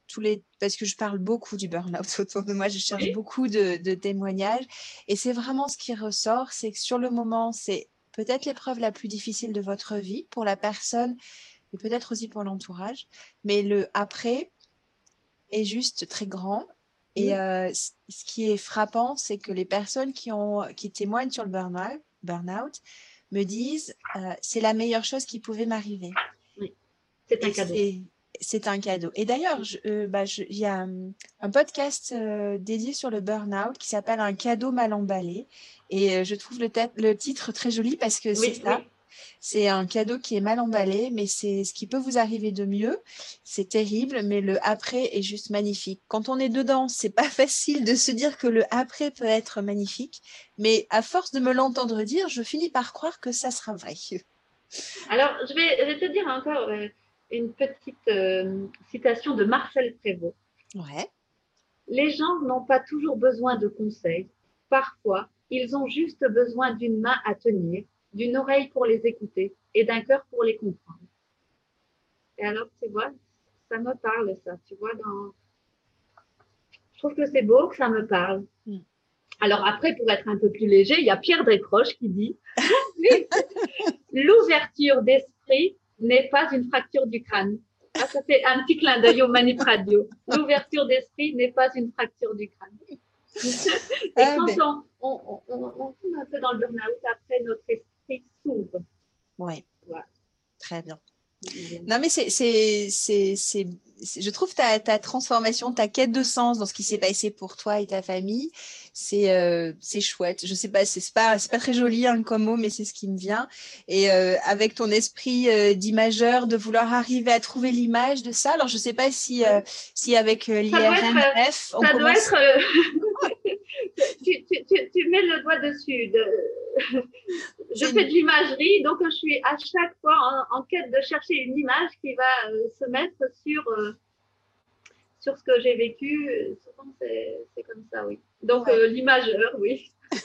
tous les, parce que je parle beaucoup du burn-out autour de moi, je cherche beaucoup de, de témoignages et c'est vraiment ce qui ressort, c'est que sur le moment, c'est peut-être l'épreuve la plus difficile de votre vie pour la personne et peut-être aussi pour l'entourage, mais le après est juste très grand et euh, ce qui est frappant, c'est que les personnes qui, ont, qui témoignent sur le burn-out burn me disent euh, c'est la meilleure chose qui pouvait m'arriver. Oui, c'est un cadeau. C'est un cadeau. Et d'ailleurs, euh, bah, il y a un podcast dédié sur le burn-out qui s'appelle Un cadeau mal emballé. Et je trouve le, le, titre très joli parce que c'est ça. C'est un cadeau qui est mal emballé, mais c'est ce qui peut vous arriver de mieux. C'est terrible, mais le après est juste magnifique. Quand on est dedans, c'est pas facile de se dire que le après peut être magnifique, mais à force de me l'entendre dire, je finis par croire que ça sera vrai. Alors, je vais, te dire encore euh, une petite euh, citation de Marcel Prévost. Ouais. Les gens n'ont pas toujours besoin de conseils. Parfois, ils ont juste besoin d'une main à tenir d'une oreille pour les écouter et d'un cœur pour les comprendre. Et alors, tu vois, ça me parle, ça. Tu vois, dans... je trouve que c'est beau que ça me parle. Hmm. Alors après, pour être un peu plus léger, il y a Pierre Desproches qui dit L'ouverture d'esprit n'est pas une fracture du crâne. Ah, ça fait un petit clin d'œil au Manip Radio. L'ouverture d'esprit n'est pas une fracture du crâne. Et ah, quand ben. on, on, on, tombe un peu dans le burn-out, après notre esprit oui. Très bien. Non, mais c'est, je trouve ta, ta transformation, ta quête de sens dans ce qui s'est passé pour toi et ta famille, c'est, euh, c'est chouette. Je sais pas, c'est pas, pas très joli hein, comme mot, mais c'est ce qui me vient. Et euh, avec ton esprit euh, d'imageur, de vouloir arriver à trouver l'image de ça. Alors, je sais pas si, si avec l'IRMF, on ça doit être tu, tu, tu, mets le doigt dessus. De... je fais de l'imagerie, donc je suis à chaque fois en, quête de chercher une image qui va euh, se mettre sur, euh, sur ce que j'ai vécu. Souvent, c'est comme ça, oui. Donc, euh, l'imageur, oui.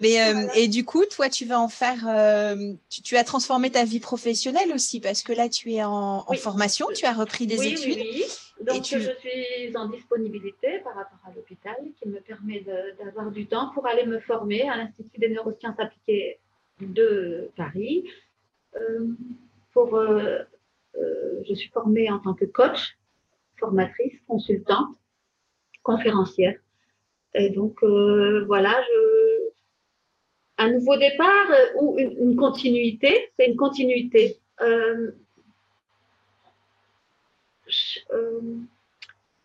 Mais, et du coup, toi, tu vas en faire. Tu, as transformé ta vie professionnelle aussi, parce que là, tu es en, formation, tu as repris des études. Oui, Donc, je suis en disponibilité par rapport à l'hôpital qui me permet d'avoir du temps pour aller me former à l'Institut des neurosciences appliquées de Paris. Euh, pour, euh, euh, je suis formée en tant que coach, formatrice, consultante, conférencière. Et donc, voilà, je, un nouveau départ ou une, une continuité, c'est une continuité. Euh,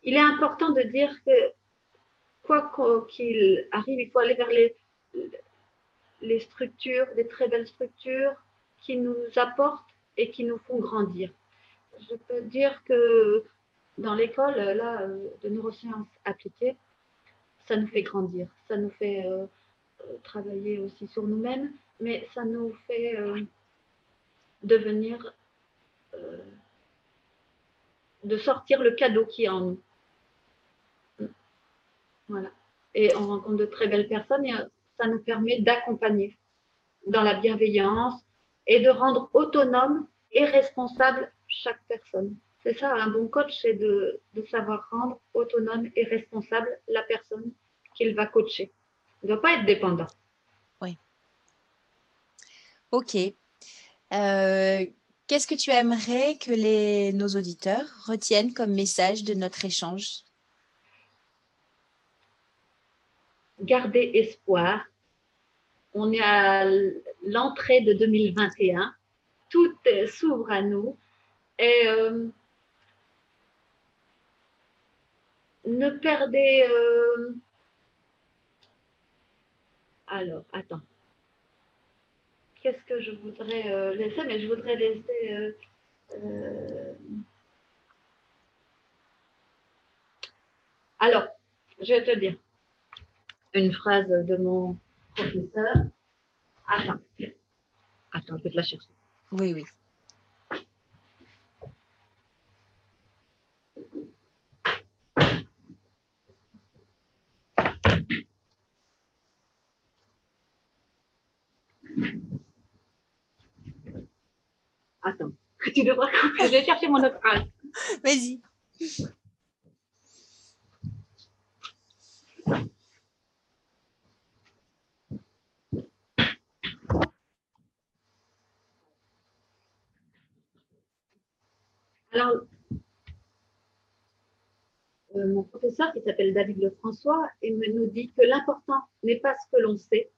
il est important de dire que quoi qu'il arrive, il faut aller vers les, les structures, des très belles structures qui nous apportent et qui nous font grandir. Je peux dire que dans l'école là euh, de neurosciences appliquées, ça nous fait grandir, ça nous fait euh, travailler aussi sur nous-mêmes, mais ça nous fait devenir de sortir le cadeau qui est en nous. Voilà. Et on rencontre de très belles personnes et ça nous permet d'accompagner dans la bienveillance et de rendre autonome et responsable chaque personne. C'est ça, un bon coach, c'est de, savoir rendre autonome et responsable la personne qu'il va coacher. Il ne doit pas être dépendant. Oui. Ok. Euh, Qu'est-ce que tu aimerais que les, nos auditeurs retiennent comme message de notre échange? Garder espoir. On est à l'entrée de 2021. Tout s'ouvre à nous. Et euh, ne perdez... Euh, alors, attends qu'est-ce que je voudrais euh, laisser Mais je voudrais laisser. Euh, euh, alors, je vais te dire une phrase de mon professeur. Attends, attends, je vais te la chercher. Oui, oui. Attends, tu devras couper. Je vais chercher mon autre phrase. Vas-y. Alors, euh, mon professeur qui s'appelle David Lefrançois me nous dit que l'important n'est pas ce que l'on sait,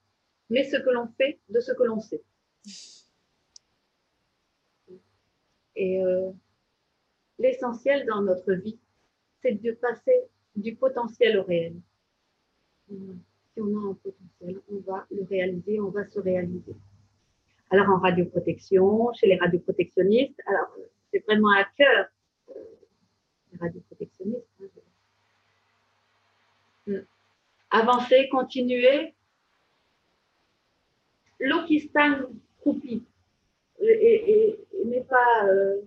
mais ce que l'on fait de ce que l'on sait. Et euh, l'essentiel dans notre vie, c'est de passer du potentiel au réel. Si on a un potentiel, on va le réaliser, on va se réaliser. Alors en radioprotection, chez les radioprotectionnistes, alors c'est vraiment à cœur euh, les radioprotectionnistes. Hein. Avancer, continuer. L'eau qui stagne croupit et, n'est pas, euh,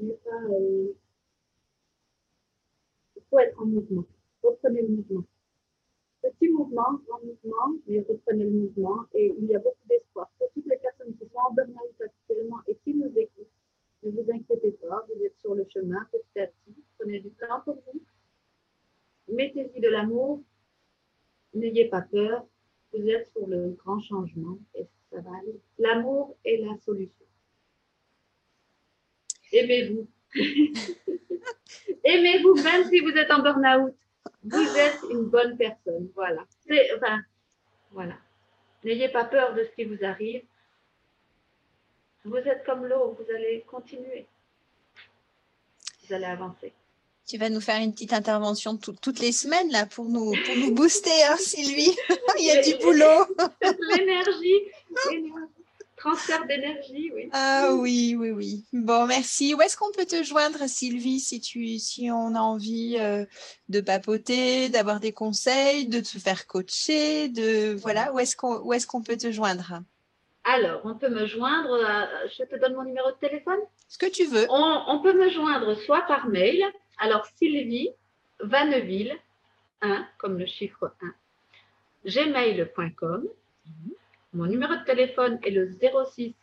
euh, il faut être en mouvement. Reprenez le mouvement. Petit mouvement, grand mouvement, mais reprenez le mouvement. Et il y a beaucoup d'espoir pour toutes les personnes qui sont en burn-out actuellement et qui nous écoutent. Ne vous inquiétez pas, vous êtes sur le chemin petit à petit. Prenez du temps pour vous. Mettez-y de l'amour. N'ayez pas peur. Vous êtes sur le grand changement ça va aller. L'amour est la solution. Aimez-vous. Aimez-vous même si vous êtes en burn-out. Vous êtes une bonne personne. Voilà. Enfin, voilà. N'ayez pas peur de ce qui vous arrive. Vous êtes comme l'eau, vous allez continuer. Vous allez avancer. Tu vas nous faire une petite intervention toutes les semaines là pour nous, pour nous booster, hein, Sylvie. Il y a du boulot. L'énergie, transfert d'énergie, oui. Ah oui, oui, oui. Bon, merci. Où est-ce qu'on peut te joindre, Sylvie, si, tu, si on a envie euh, de papoter, d'avoir des conseils, de te faire coacher, de voilà, où est-ce qu'on est qu'on peut te joindre? Alors, on peut me joindre, je te donne mon numéro de téléphone? Ce que tu veux. On, peut me joindre soit par mail, alors Sylvie Vanneville, 1, comme le chiffre 1, gmail.com. Mon numéro de téléphone est le 06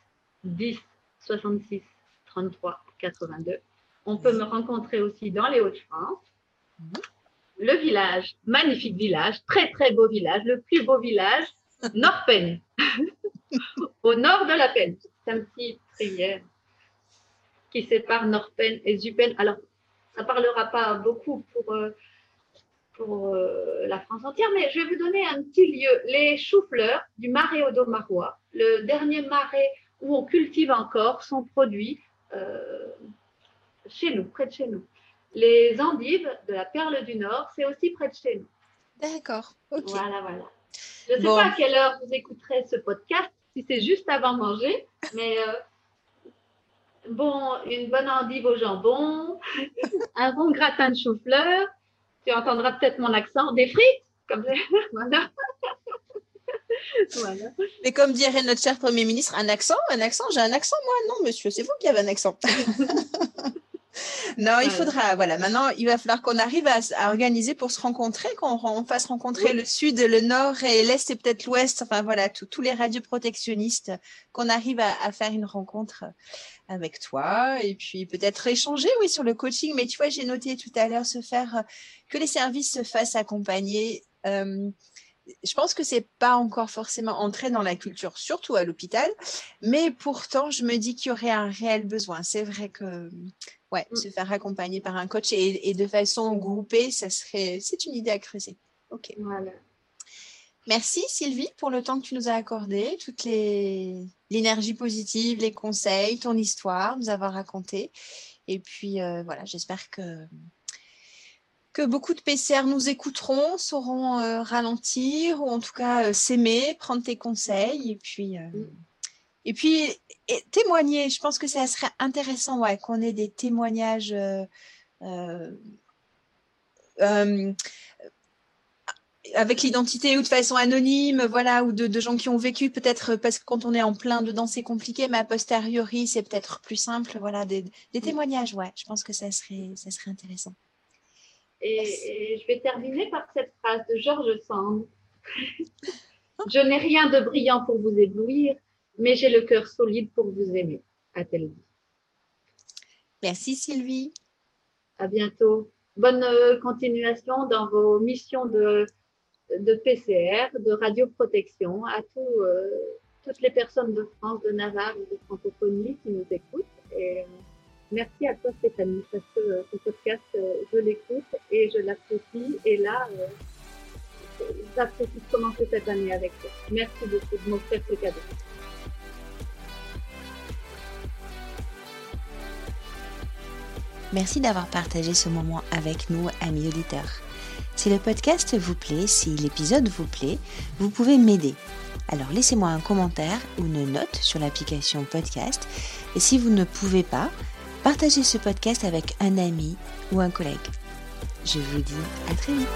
10 66 33 82. On peut me rencontrer aussi dans les Hauts-de-France. Le village, magnifique village, très très beau village, le plus beau village, Norpen, au nord de la Peine. C'est un petit prière qui sépare Norpen et Zupen. Alors, ça ne parlera pas beaucoup pour, euh, pour euh, la France entière, mais je vais vous donner un petit lieu. Les choux-fleurs du marais Odomarois, le dernier marais où on cultive encore, sont produits euh, chez nous, près de chez nous. Les endives de la Perle du Nord, c'est aussi près de chez nous. D'accord. ok. Voilà, voilà. Je ne sais pas à quelle heure vous écouterez ce podcast, si c'est juste avant manger, mais bon, une bonne endive au jambon, un bon gratin de chou-fleur. Tu entendras peut-être mon accent. Des frites, comme ça. voilà. voilà. Mais comme dirait notre cher Premier ministre, un accent, un accent, j'ai un accent, moi Non, monsieur, c'est vous qui avez un accent. non, il faudra, voilà, maintenant, il va falloir qu'on arrive à, organiser pour se rencontrer, qu'on fasse rencontrer le sud, le nord et l'est et peut-être l'ouest, enfin voilà, tous les radioprotectionnistes, qu'on arrive à, faire une rencontre avec toi. Et puis peut-être échanger, oui, sur le coaching. Mais tu vois, j'ai noté tout à l'heure se faire, que les services se fassent accompagner. Euh, je pense que c'est pas encore forcément entré dans la culture, surtout à l'hôpital, mais pourtant, je me dis qu'il y aurait un réel besoin. C'est vrai que ouais, mm. se faire accompagner par un coach et, de façon groupée, ça serait, c'est une idée à creuser. Ok. Voilà. Merci Sylvie pour le temps que tu nous as accordé, toute les l'énergie positive, les conseils, ton histoire, nous avoir raconté. Et puis euh, voilà, j'espère que que beaucoup de PCR nous écouteront, sauront euh, ralentir ou en tout cas euh, s'aimer, prendre tes conseils et puis, euh, mm. et puis témoigner. Je pense que ça serait intéressant ouais, qu'on ait des témoignages avec l'identité ou de façon anonyme, voilà, ou de, gens qui ont vécu peut-être parce que quand on est en plein dedans c'est compliqué, mais a posteriori c'est peut-être plus simple, voilà, des, des, témoignages, ouais. Je pense que ça serait, ça serait intéressant. Et, je vais terminer par cette phrase de Georges Sand. je n'ai rien de brillant pour vous éblouir, mais j'ai le cœur solide pour vous aimer, a-t-elle dit. Merci Sylvie. À bientôt. Bonne euh, continuation dans vos missions de, de PCR, de radioprotection, à tout, euh, toutes les personnes de France, de Navarre de francophonie qui nous écoutent. Et, Merci à toi Stéphanie, parce que euh, ce podcast, euh, je l'écoute et je l'apprécie. Et là, euh, j'apprécie de commencer cette année avec toi. Merci beaucoup de m'offrir ce cadeau. Merci d'avoir partagé ce moment avec nous, amis auditeurs. Si le podcast vous plaît, si l'épisode vous plaît, vous pouvez m'aider. Alors laissez-moi un commentaire ou une note sur l'application podcast. Et si vous ne pouvez pas, partagez ce podcast avec un ami ou un collègue. Je vous dis à très vite.